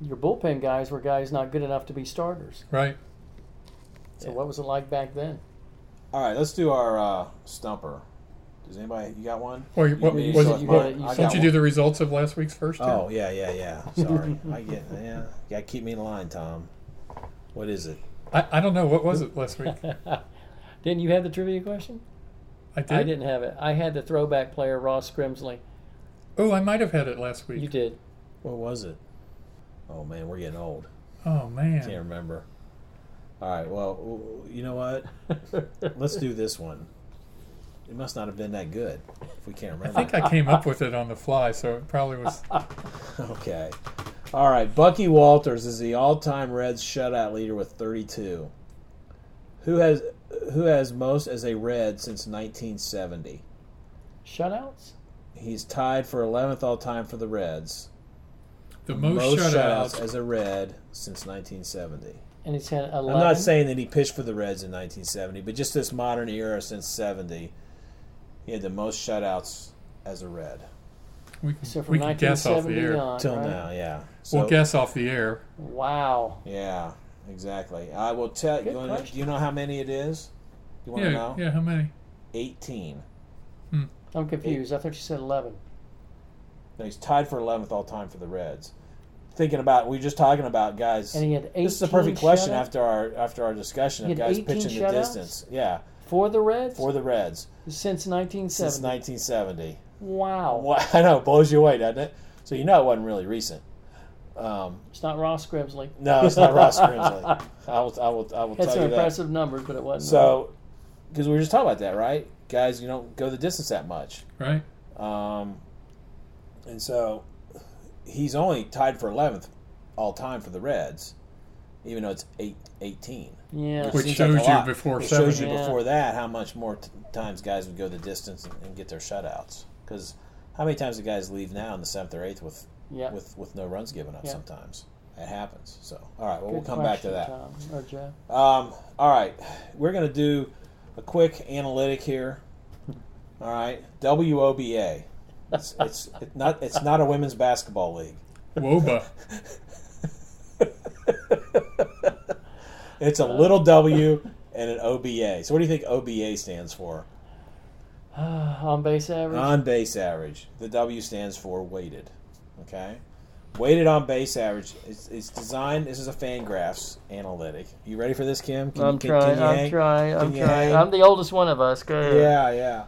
your bullpen guys were guys not good enough to be starters. Right. So Yeah. what was it like back then? All right, let's do our uh, stumper. Does anybody? You got one? Well, you- what You was it? you mine. it, you I saw Don't you one. do the results of last week's first? two? Oh yeah, yeah, yeah. [LAUGHS] Sorry, I get yeah. You gotta keep me in line, Tom. What is it? I, I don't know. What was it last week? [LAUGHS] Didn't you have the trivia question? I did. I didn't have it. I had the throwback player Ross Grimsley. Oh, I might have had it last week. You did. What was it? Oh man, we're getting old. Oh man, Can't remember. All right. Well, you know what? [LAUGHS] Let's do this one. It must not have been that good if we can't remember. I think I came up with it on the fly, so it probably was. [LAUGHS] Okay. All right. Bucky Walters is the all-time Reds shutout leader with 32. Who has who has most as a Red since 1970? Shutouts? He's tied for 11th all-time for the Reds. The most, shutouts. as a Red since 1970. And he's had 11. I'm not saying that he pitched for the Reds in 1970, but just this modern era since 70, he had the most shutouts as a Red we can, So from we can guess off the 1970 air. on, till right? now. Yeah. So, we'll guess off the air. Wow. Yeah, exactly. I will tell Good you. Wanna, do you know how many it is? You want to Yeah, know? yeah. How many? 18. Hmm. I'm confused. I thought you said 11. No, he's tied for 11th all time for the Reds. Thinking about, we were just talking about guys. And he had 18 This is a perfect question shutouts after our after our discussion of guys 18 pitching the distance. Yeah, for the Reds for the Reds since 1970. since 1970. 1970. wow. Well, [LAUGHS] I know, it blows you away, doesn't it? So you know it wasn't really recent. Um, It's not Ross Grimsley. no, it's not Ross [LAUGHS] Grimsley. I will, I will, I will Had tell you that. That's an impressive numbers, but it wasn't. So, because we were just talking about that, right? Guys, you don't go the distance that much. Right. Um, and so he's only tied for 11th all time for the Reds, even though it's eight, 18. yeah. Which seems shows like you before It seven. shows you Yeah. before that how much more t- times guys would go the distance and, and get their shutouts. Because how many times do guys leave now in the seventh or eighth with yeah. with with no runs given up? Yeah. Sometimes it happens. So all right, well Good we'll come back to that. Tom. Um, all right, we're going to do a quick analytic here. All right, WOBA. It's, it's it not it's not a women's basketball league. Woba. [LAUGHS] It's a little W and an OBA. So what do you think OBA stands for? [SIGHS] On base average. On base average. The W stands for weighted. Okay, weighted on base average. It's, it's designed. This is a Fangraphs analytic. You ready for this, Kim? Can, I'm trying. can you I'm trying. I'm trying. hang? I'm the oldest one of us. Go ahead. Yeah,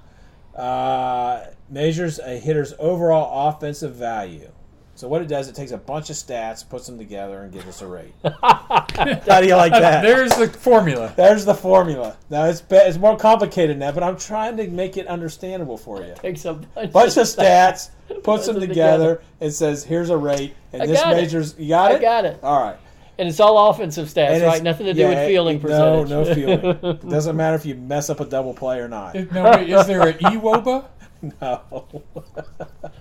yeah. Uh, measures a hitter's overall offensive value. So what it does, it takes a bunch of stats, puts them together, and gives us a rate. [LAUGHS] How do you like that? There's the formula. There's the formula. Now it's be- it's more complicated than that, but I'm trying to make it understandable for you. Takes a bunch, Bunch of stats, puts Puts them them together, and says, "Here's a rate," and I this got it. measures. You got I it. got it. All right. And it's all offensive stats, right? Nothing to do yeah, with fielding it- percentage. No, no feeling. It [LAUGHS] doesn't matter if you mess up a double play or not. Is- No, wait, is there an E-Woba? [LAUGHS] No,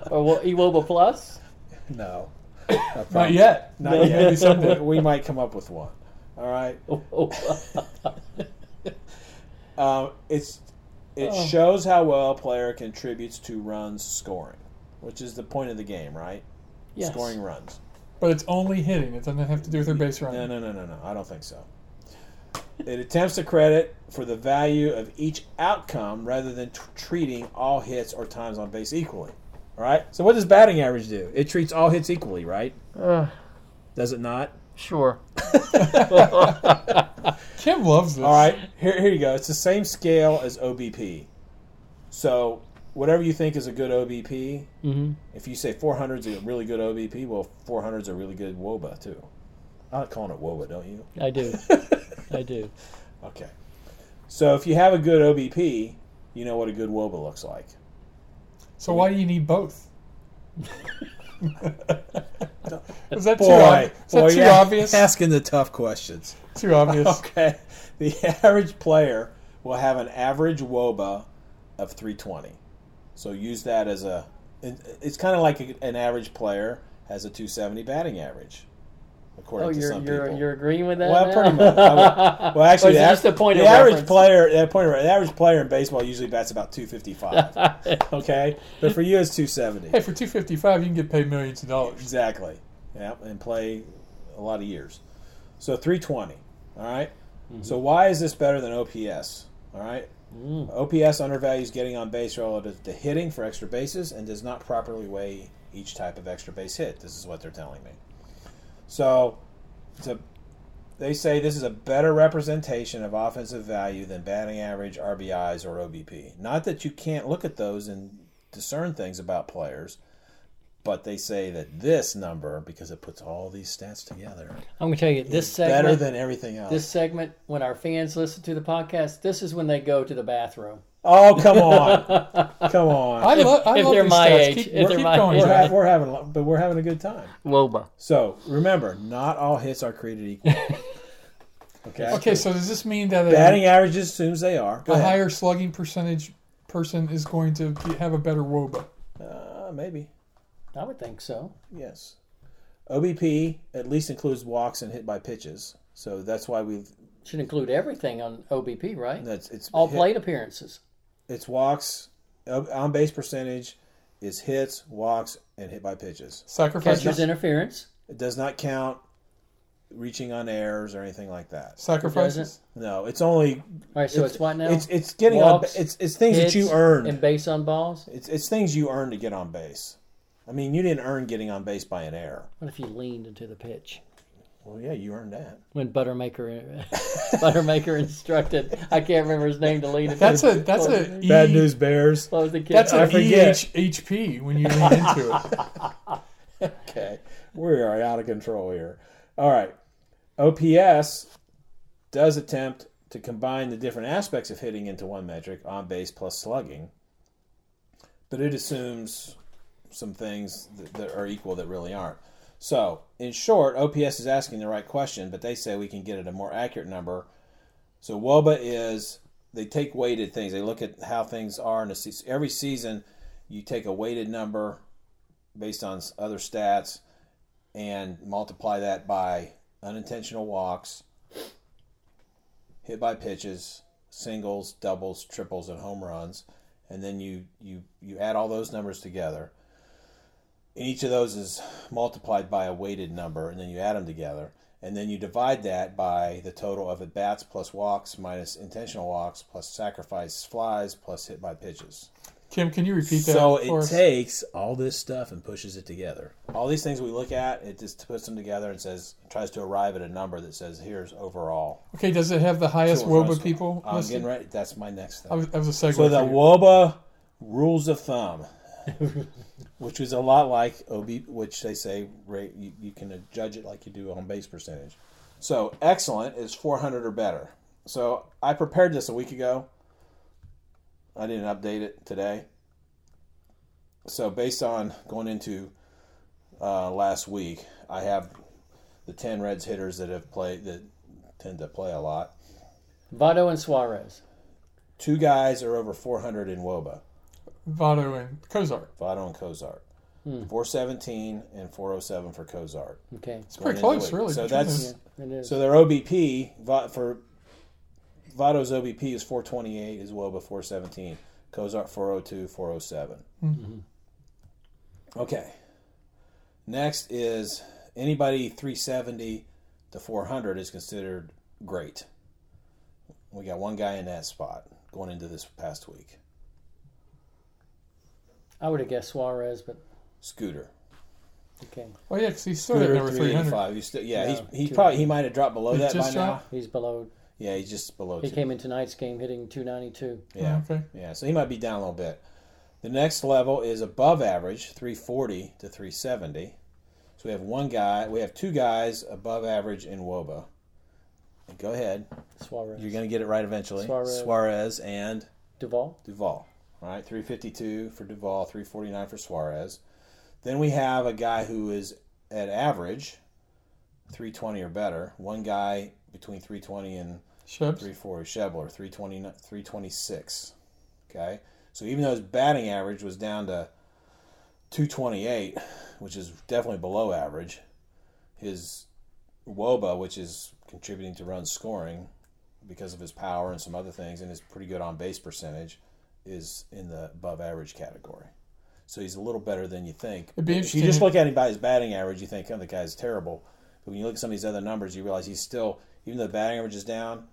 or what, Ewoba Plus? [LAUGHS] no. Not yet. Not Maybe yet. someday. we might come up with one. All right. [LAUGHS] Um, it's it Oh. shows how well a player contributes to runs scoring, which is the point of the game, right? yes. Scoring runs. But it's only hitting. It doesn't have to do with their base No, no, no, no, no. I don't think so. It attempts to credit for the value of each outcome rather than t- treating all hits or times on base equally. All right. So what does batting average do? It treats all hits equally, right? Uh, Does it not? sure. [LAUGHS] Kim loves this. All right, here, here you go. It's the same scale as OBP. So whatever you think is a good OBP, hmm if you say 400 is a really good OBP, well, 400 is a really good WOBA too. I like calling it WOBA, don't you? I do. [LAUGHS] I do. Okay. So if you have a good OBP, you know what a good WOBA looks like. So why do you need both? [LAUGHS] Was that too, Boy, ob- is that boy, too you're obvious? asking the tough questions. Too obvious. Okay. The average player will have an average WOBA of 320. So use that as a. It's kind of like an average player has a 270 batting average, according Oh, to you're some you're people. you're agreeing with that? well, now? pretty much. Would- [LAUGHS] well, actually, Or is it the, just a point the of average reference? player, that point of, the average player in baseball usually bats about 255. [LAUGHS] okay, but for you, it's 270. Hey, for two fifty five, you can get paid millions of dollars. Exactly. Yeah, and play a lot of years. So 320. All right? Mm-hmm. So why is this better than OPS? All right? OPS undervalues getting on base relative to hitting for extra bases and does not properly weigh each type of extra base hit. This is what they're telling me. So, it's a, they say this is a better representation of offensive value than batting average, RBIs, or OBP. Not that you can't look at those and discern things about players, but they say that this number, because it puts all these stats together, I'm gonna tell you this segment. better than everything else. this segment, when our fans listen to the podcast, this is when they go to the bathroom. Oh, come on, come on. I, lo- I if love they're these my stats. age, Keep, if they're keep my going, age. we're, Jack. ha- we're having, a lo- but we're having a good time. Woba. So remember, not all hits are created equal. [LAUGHS] Okay. Okay, so does this mean that a, Batting averages assumes they are. Go a ahead. higher slugging percentage person is going to be, have a better WOBA? Uh, maybe. I would think so. Yes. OBP at least includes walks and hit by pitches. So that's why we've Should include everything on OBP, right? that's it's All hit- plate appearances. It's walks, uh, on base percentage is hits, walks, and hit by pitches. Catcher's Sacrifices. interference. It does not count reaching on errors or anything like that. Sacrifices. No, it's only All right, so it's, what now? It's it's getting Walks, on. It's it's things that you earn earned. and base on balls. It's it's things you earn to get on base. I mean, you didn't earn getting on base by an error. What if you leaned into the pitch? Well, yeah, you earned that. When Buttermaker [LAUGHS] Buttermaker instructed, I can't remember his name to lean into. That's a that's close, a Bad E- news, Bears. Close the kid. That's I an forget. EHP when you lean into it. [LAUGHS] Okay, we are out of control here. All right, OPS does attempt to combine the different aspects of hitting into one metric: on base plus slugging. But it assumes some things that, that are equal that really aren't. So, in short, OPS is asking the right question, but they say we can get at a more accurate number. So, WOBA is they take weighted things. They look at how things are in a season. Every season, you take a weighted number based on other stats and multiply that by unintentional walks, hit by pitches, singles, doubles, triples, and home runs, and then you you you add all those numbers together. And each of those is multiplied by a weighted number, and then you add them together, and then you divide that by the total of at bats plus walks minus intentional walks plus sacrifice flies plus hit by pitches. Kim, can you repeat that? So it us? takes all this stuff and pushes it together. All these things we look at, it just puts them together and says tries to arrive at a number that says here's overall. Okay, does it have the highest Total WOBA people? I'm listed? getting ready. That's my next thing. That was, that was a segue. So the you. WOBA rules of thumb, [LAUGHS] which is a lot like OB, which they say rate you, you can judge it like you do on base percentage. So excellent is 400 or better. So I prepared this a week ago. I didn't update it today. So based on going into uh, last week, I have the 10 Reds hitters that have played that tend to play a lot. Votto and Suarez. Two guys are over 400 in WOBA. Votto and Cozart. Votto and Cozart. Hmm. 417 and 407 for Cozart. Okay, It's pretty close, it. really. So that's them. it is. so their OBP Vot- for Votto's OBP is 428 is WOBA 417. Cozart 402 407. Mm-hmm. Okay. Next is anybody 370 to 400 is considered great. We got one guy in that spot going into this past week. I would have guessed Suarez, but Scooter. okay, Oh yeah, because he's still at Scooter number three hundred. 385. He's still, yeah, No, he's he probably he might have dropped below He that by just now. dropped? he's below. Yeah, he's just below He two. came in tonight's game hitting 292. Yeah. Oh, okay. Yeah. So he might be down a little bit. The next level is above average, 340 to 370. So we have one guy, we have two guys above average in WOBA. Go ahead. Suarez. You're going to get it right eventually. Suarez. Suarez and Duvall. Duvall. All right, 352 for Duvall, 349 for Suarez. Then we have a guy who is at average, 320 or better. One guy between 320 and Shebs. 340 Schebler, 320, 326. Okay. So even though his batting average was down to 228, which is definitely below average, his Woba, which is contributing to run scoring because of his power and some other things, and his pretty good on base percentage, is in the above average category. So he's a little better than you think. If you just look at him by his batting average, you think, oh, the guy's terrible. But when you look at some of these other numbers, you realize he's still, even though the batting average is down,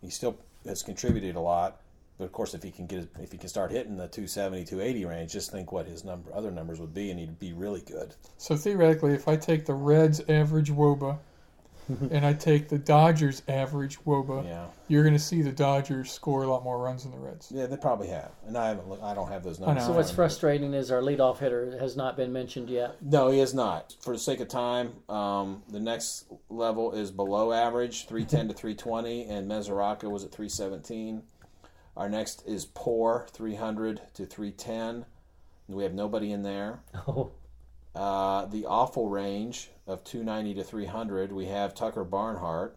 he still has contributed a lot. But of course, if he can get if he can start hitting the 270, 280 range, just think what his number other numbers would be, and he'd be really good. So theoretically, if I take the Reds' average WOBA [LAUGHS] and I take the Dodgers' average WOBA, Yeah, you're going to see the Dodgers score a lot more runs than the Reds. yeah, they probably have, and I haven't. Look, I don't have those numbers. So what's front of me. frustrating is our leadoff hitter has not been mentioned yet. No, he is not. For the sake of time, um, the next level is below average, 310 to 320, and Mesoraco was at 317. Our next is poor, 300 to 310. We have nobody in there. [LAUGHS] Oh, Uh, the awful range of 290 to 300, we have Tucker Barnhart.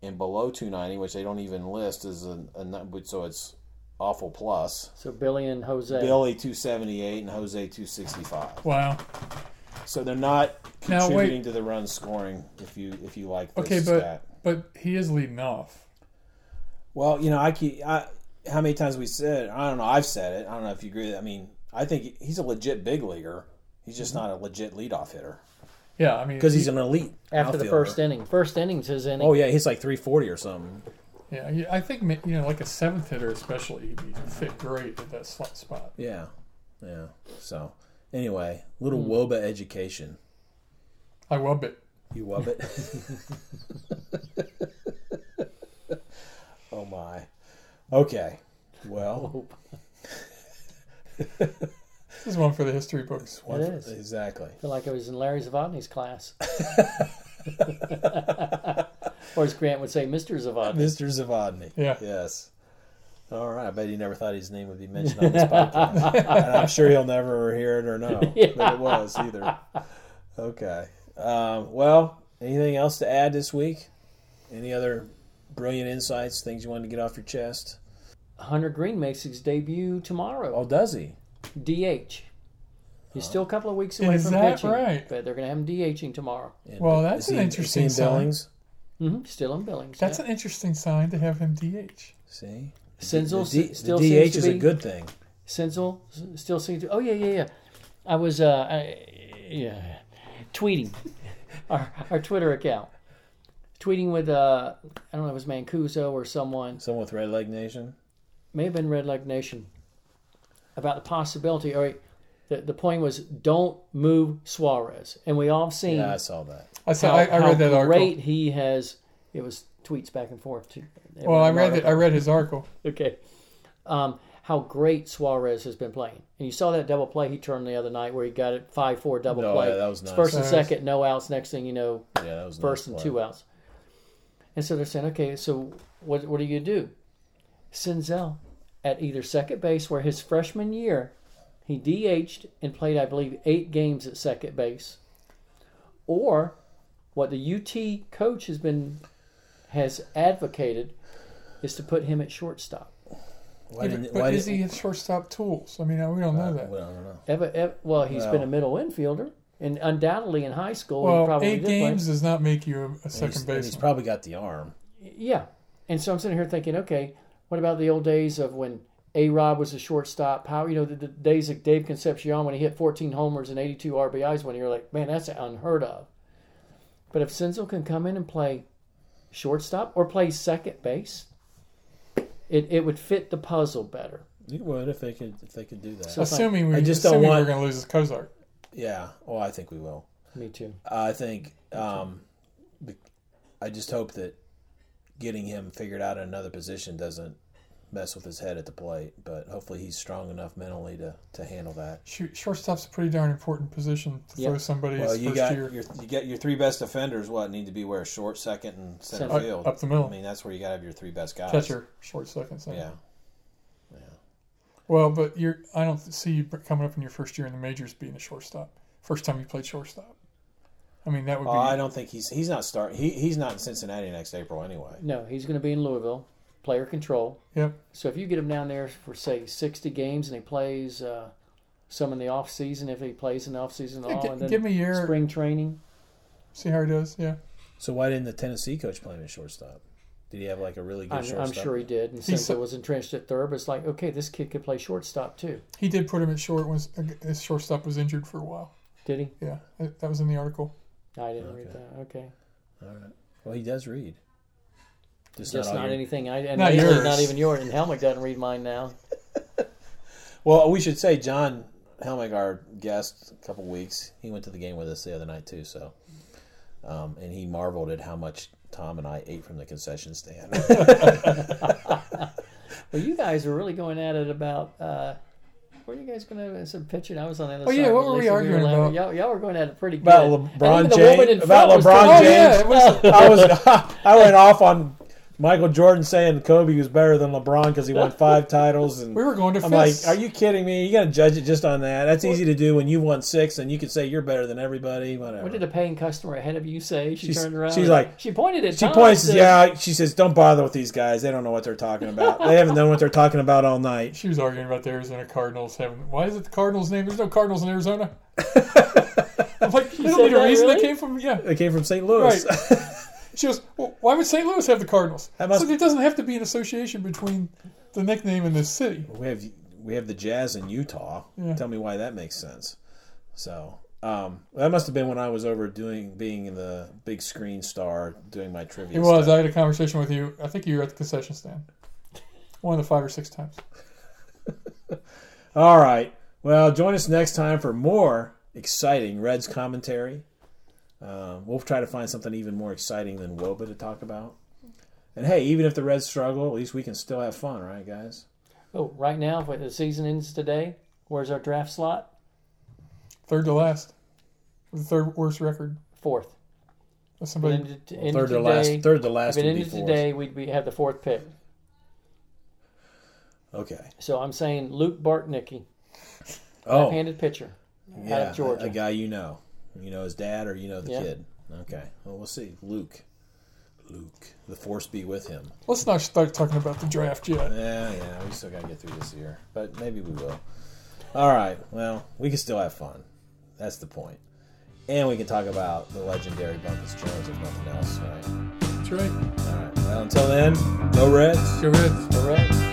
And below 290, which they don't even list, is a, a so it's awful plus. so Billy and Jose. Billy 278 and Jose 265. Wow. So they're not contributing to the run scoring. If you if you like this Okay, but stat. but he is leading off. Well, you know, I keep. I, how many times we said? I don't know. I've said it. I don't know if you agree. I mean, I think he's a legit big leaguer. He's just mm-hmm. not a legit leadoff hitter Yeah, I mean, because he- he's an elite after the outfielder. first inning. First inning's his inning. Oh yeah, he's like three forty or something. yeah, he- I think ma- you know, like a seventh hitter especially, he'd fit great at that slot spot. Yeah, yeah. So anyway, little Hmm. Woba education. I wub it. You wub it. [LAUGHS] oh my. Okay. Well, [LAUGHS] [LAUGHS] This is one for the history books. It is. exactly. I feel like I was in Larry Zavadny's class. [LAUGHS] or as Grant would say, Mr. Zavadny. Mr. Zavadny. Yeah. Yes. All right. I bet he never thought his name would be mentioned on this podcast. [LAUGHS] and I'm sure he'll never hear it or know [LAUGHS] that it was either. Okay. Um, well, anything else to add this week? Any other brilliant insights, things you wanted to get off your chest? Hunter Greene makes his debut tomorrow. Oh, does he? DH. He's still a couple of weeks away Is from that pitching, right? but they're going to have him DHing tomorrow. And Well, that's is an he- is interesting he in sign. Billings? hmm Still in Billings. That's yeah. an interesting sign to have him DH. See? Senzel the, D- still the seems DH to is be a good thing. Senzel s- still seems to. Oh yeah, yeah, yeah. I was uh, I, yeah, tweeting [LAUGHS] our our Twitter account, tweeting with uh, I don't know if it was Mancuso or someone, Someone with Redleg Nation? may have been Redleg Nation, about the possibility. All right, the the point was don't move Suarez, and we all seen Yeah, I saw that. I saw. how, I, I read that article. great he has. It was tweets back and forth too. Well, I read it. I read his article. Okay. Um, how great Suarez has been playing. And you saw that double play he turned the other night where he got it 5 4 double No, play. yeah, that was nice. First and Nice. second, no outs. Next thing you know, Yeah, that was a first nice and play. two outs. And so they're saying, okay, so what, what are you do? Senzel at either second base, where his freshman year he DH'd and played, I believe, eight games at second base, or what the UT coach has been has advocated is to put him at shortstop. Why didn't, but why is didn't, he a shortstop tools? I mean, we don't know uh, that. Well, I don't know. Ever, ever, well, he's Well- been a middle infielder, and undoubtedly in high school he Well, probably eight did play. games does not make you a, a And second and he's probably got the arm. Yeah, and so I'm sitting here thinking, okay, what about the old days of when A. Rod was a shortstop? How you know the, the days of Dave Concepcion when he hit 14 homers and 82 RBIs? When you're like, man, that's unheard of. But if Senzel can come in and play shortstop or play second base, it, it would fit the puzzle better. You would if they could if they could do that. So- assuming we, I just don't want- we're going to lose Cozart. yeah. Well, I think we will. Me too. I think. Um, be- I just hope that getting him figured out in another position doesn't mess with his head at the plate. But hopefully, he's strong enough mentally to, to handle that. Shoot, shortstop's a pretty darn important position to Yeah. throw somebody Well, his you first got year your you get your three best defenders. What need to be where short, second, and center Center. field up the middle. I mean, that's where you got to have your three best guys. catcher, short second. center. Yeah. Well, but you're. I don't see you coming up in your first year in the majors being a shortstop. First time you played shortstop. I mean, that would Oh, be. I don't think he's he's not start. He he's not in Cincinnati next April anyway. No, he's going to be in Louisville, player control. Yep. So if you get him down there for say 60 games and he plays uh, some in the off season, if he plays in the off season at Yeah, all, gi- and then give me a year. spring training. See how he does. Yeah. So why didn't the Tennessee coach play him at shortstop? Did he have like a really good I'm, shortstop? I'm sure he did. And since so- it was entrenched at third, but it's like, okay, this kid could play shortstop too. He did put him at short when his- his shortstop was injured for a while. Did he? Yeah, that that was in the article. I didn't read that. Okay. All right. Well, he does read. Just, Just not, not your- anything. I and Not yours. not even yours. And Helmig doesn't read mine now. [LAUGHS] Well, we should say John Helmig, our guest, a couple weeks. He went to the game with us the other night too. So, um, and he marveled at how much Tom and I ate from the concession stand. [LAUGHS] Well, you guys are really going at it about. Uh, were you guys going to some pitching? I was on the other Oh, side. yeah, what were we Lisa, arguing laughing. about? Y'all, y'all were going at it pretty good. About LeBron even the woman James- about LeBron pretty- Oh yeah, it was. [LAUGHS] I was [LAUGHS] I went off on Michael Jordan saying Kobe was better than LeBron because he won [LAUGHS] five titles, and We were going to I'm fists. like, are you kidding me? You got to judge it just on that. That's easy to do when you won six, and you can say you're better than everybody. Whatever. What did a paying customer ahead of you say? She She's- turned around. she's like- she pointed at. She Tom points, yeah. She says, "Don't bother with these guys. They don't know what they're talking about. They haven't known what they're talking about all night." She was arguing about the Arizona Cardinals having. Why is it the Cardinals' name? There's no Cardinals in Arizona. [LAUGHS] I'm like, you don't need a reason really? they came from. Yeah. They came from St. Louis. Right. [LAUGHS] She goes, well, why would St. Louis have the Cardinals? That must- so there doesn't have to be an association between the nickname and the city. we have we have the Jazz in Utah. Yeah. Tell me why that makes sense. So um, that must have been when I was over doing being the big screen star doing my trivia. It was. stuff. I had a conversation with you. I think you were at the concession stand. One of the five or six times. [LAUGHS] All right. Well, join us next time for more exciting Reds commentary. Uh, we'll try to find something even more exciting than WOBA to talk about. And hey, even if the Reds struggle, at least we can still have fun, right, guys? Oh, right now, if the season ends today, where's our draft slot? Third to last. The third worst record. Fourth. That's If it somebody. ended, ended Third to last. Third to last If it would be ended today, we'd be, have the fourth pick. Okay. So I'm saying Luke Bartnicki, Oh, left-handed pitcher out yeah, of Georgia. a, a guy you know. You know his dad, or you know the Yeah. kid. Okay. Well, we'll see. Luke. Luke. The force be with him. Let's not start talking about the draft yet. Yeah, yeah, we still got to get through this year, but maybe we will. All right, well, we can still have fun. That's the point. And we can talk about the legendary Bumpus Jones if nothing else, right? That's right. All right, well, until then, go Reds. Go ahead. Correct.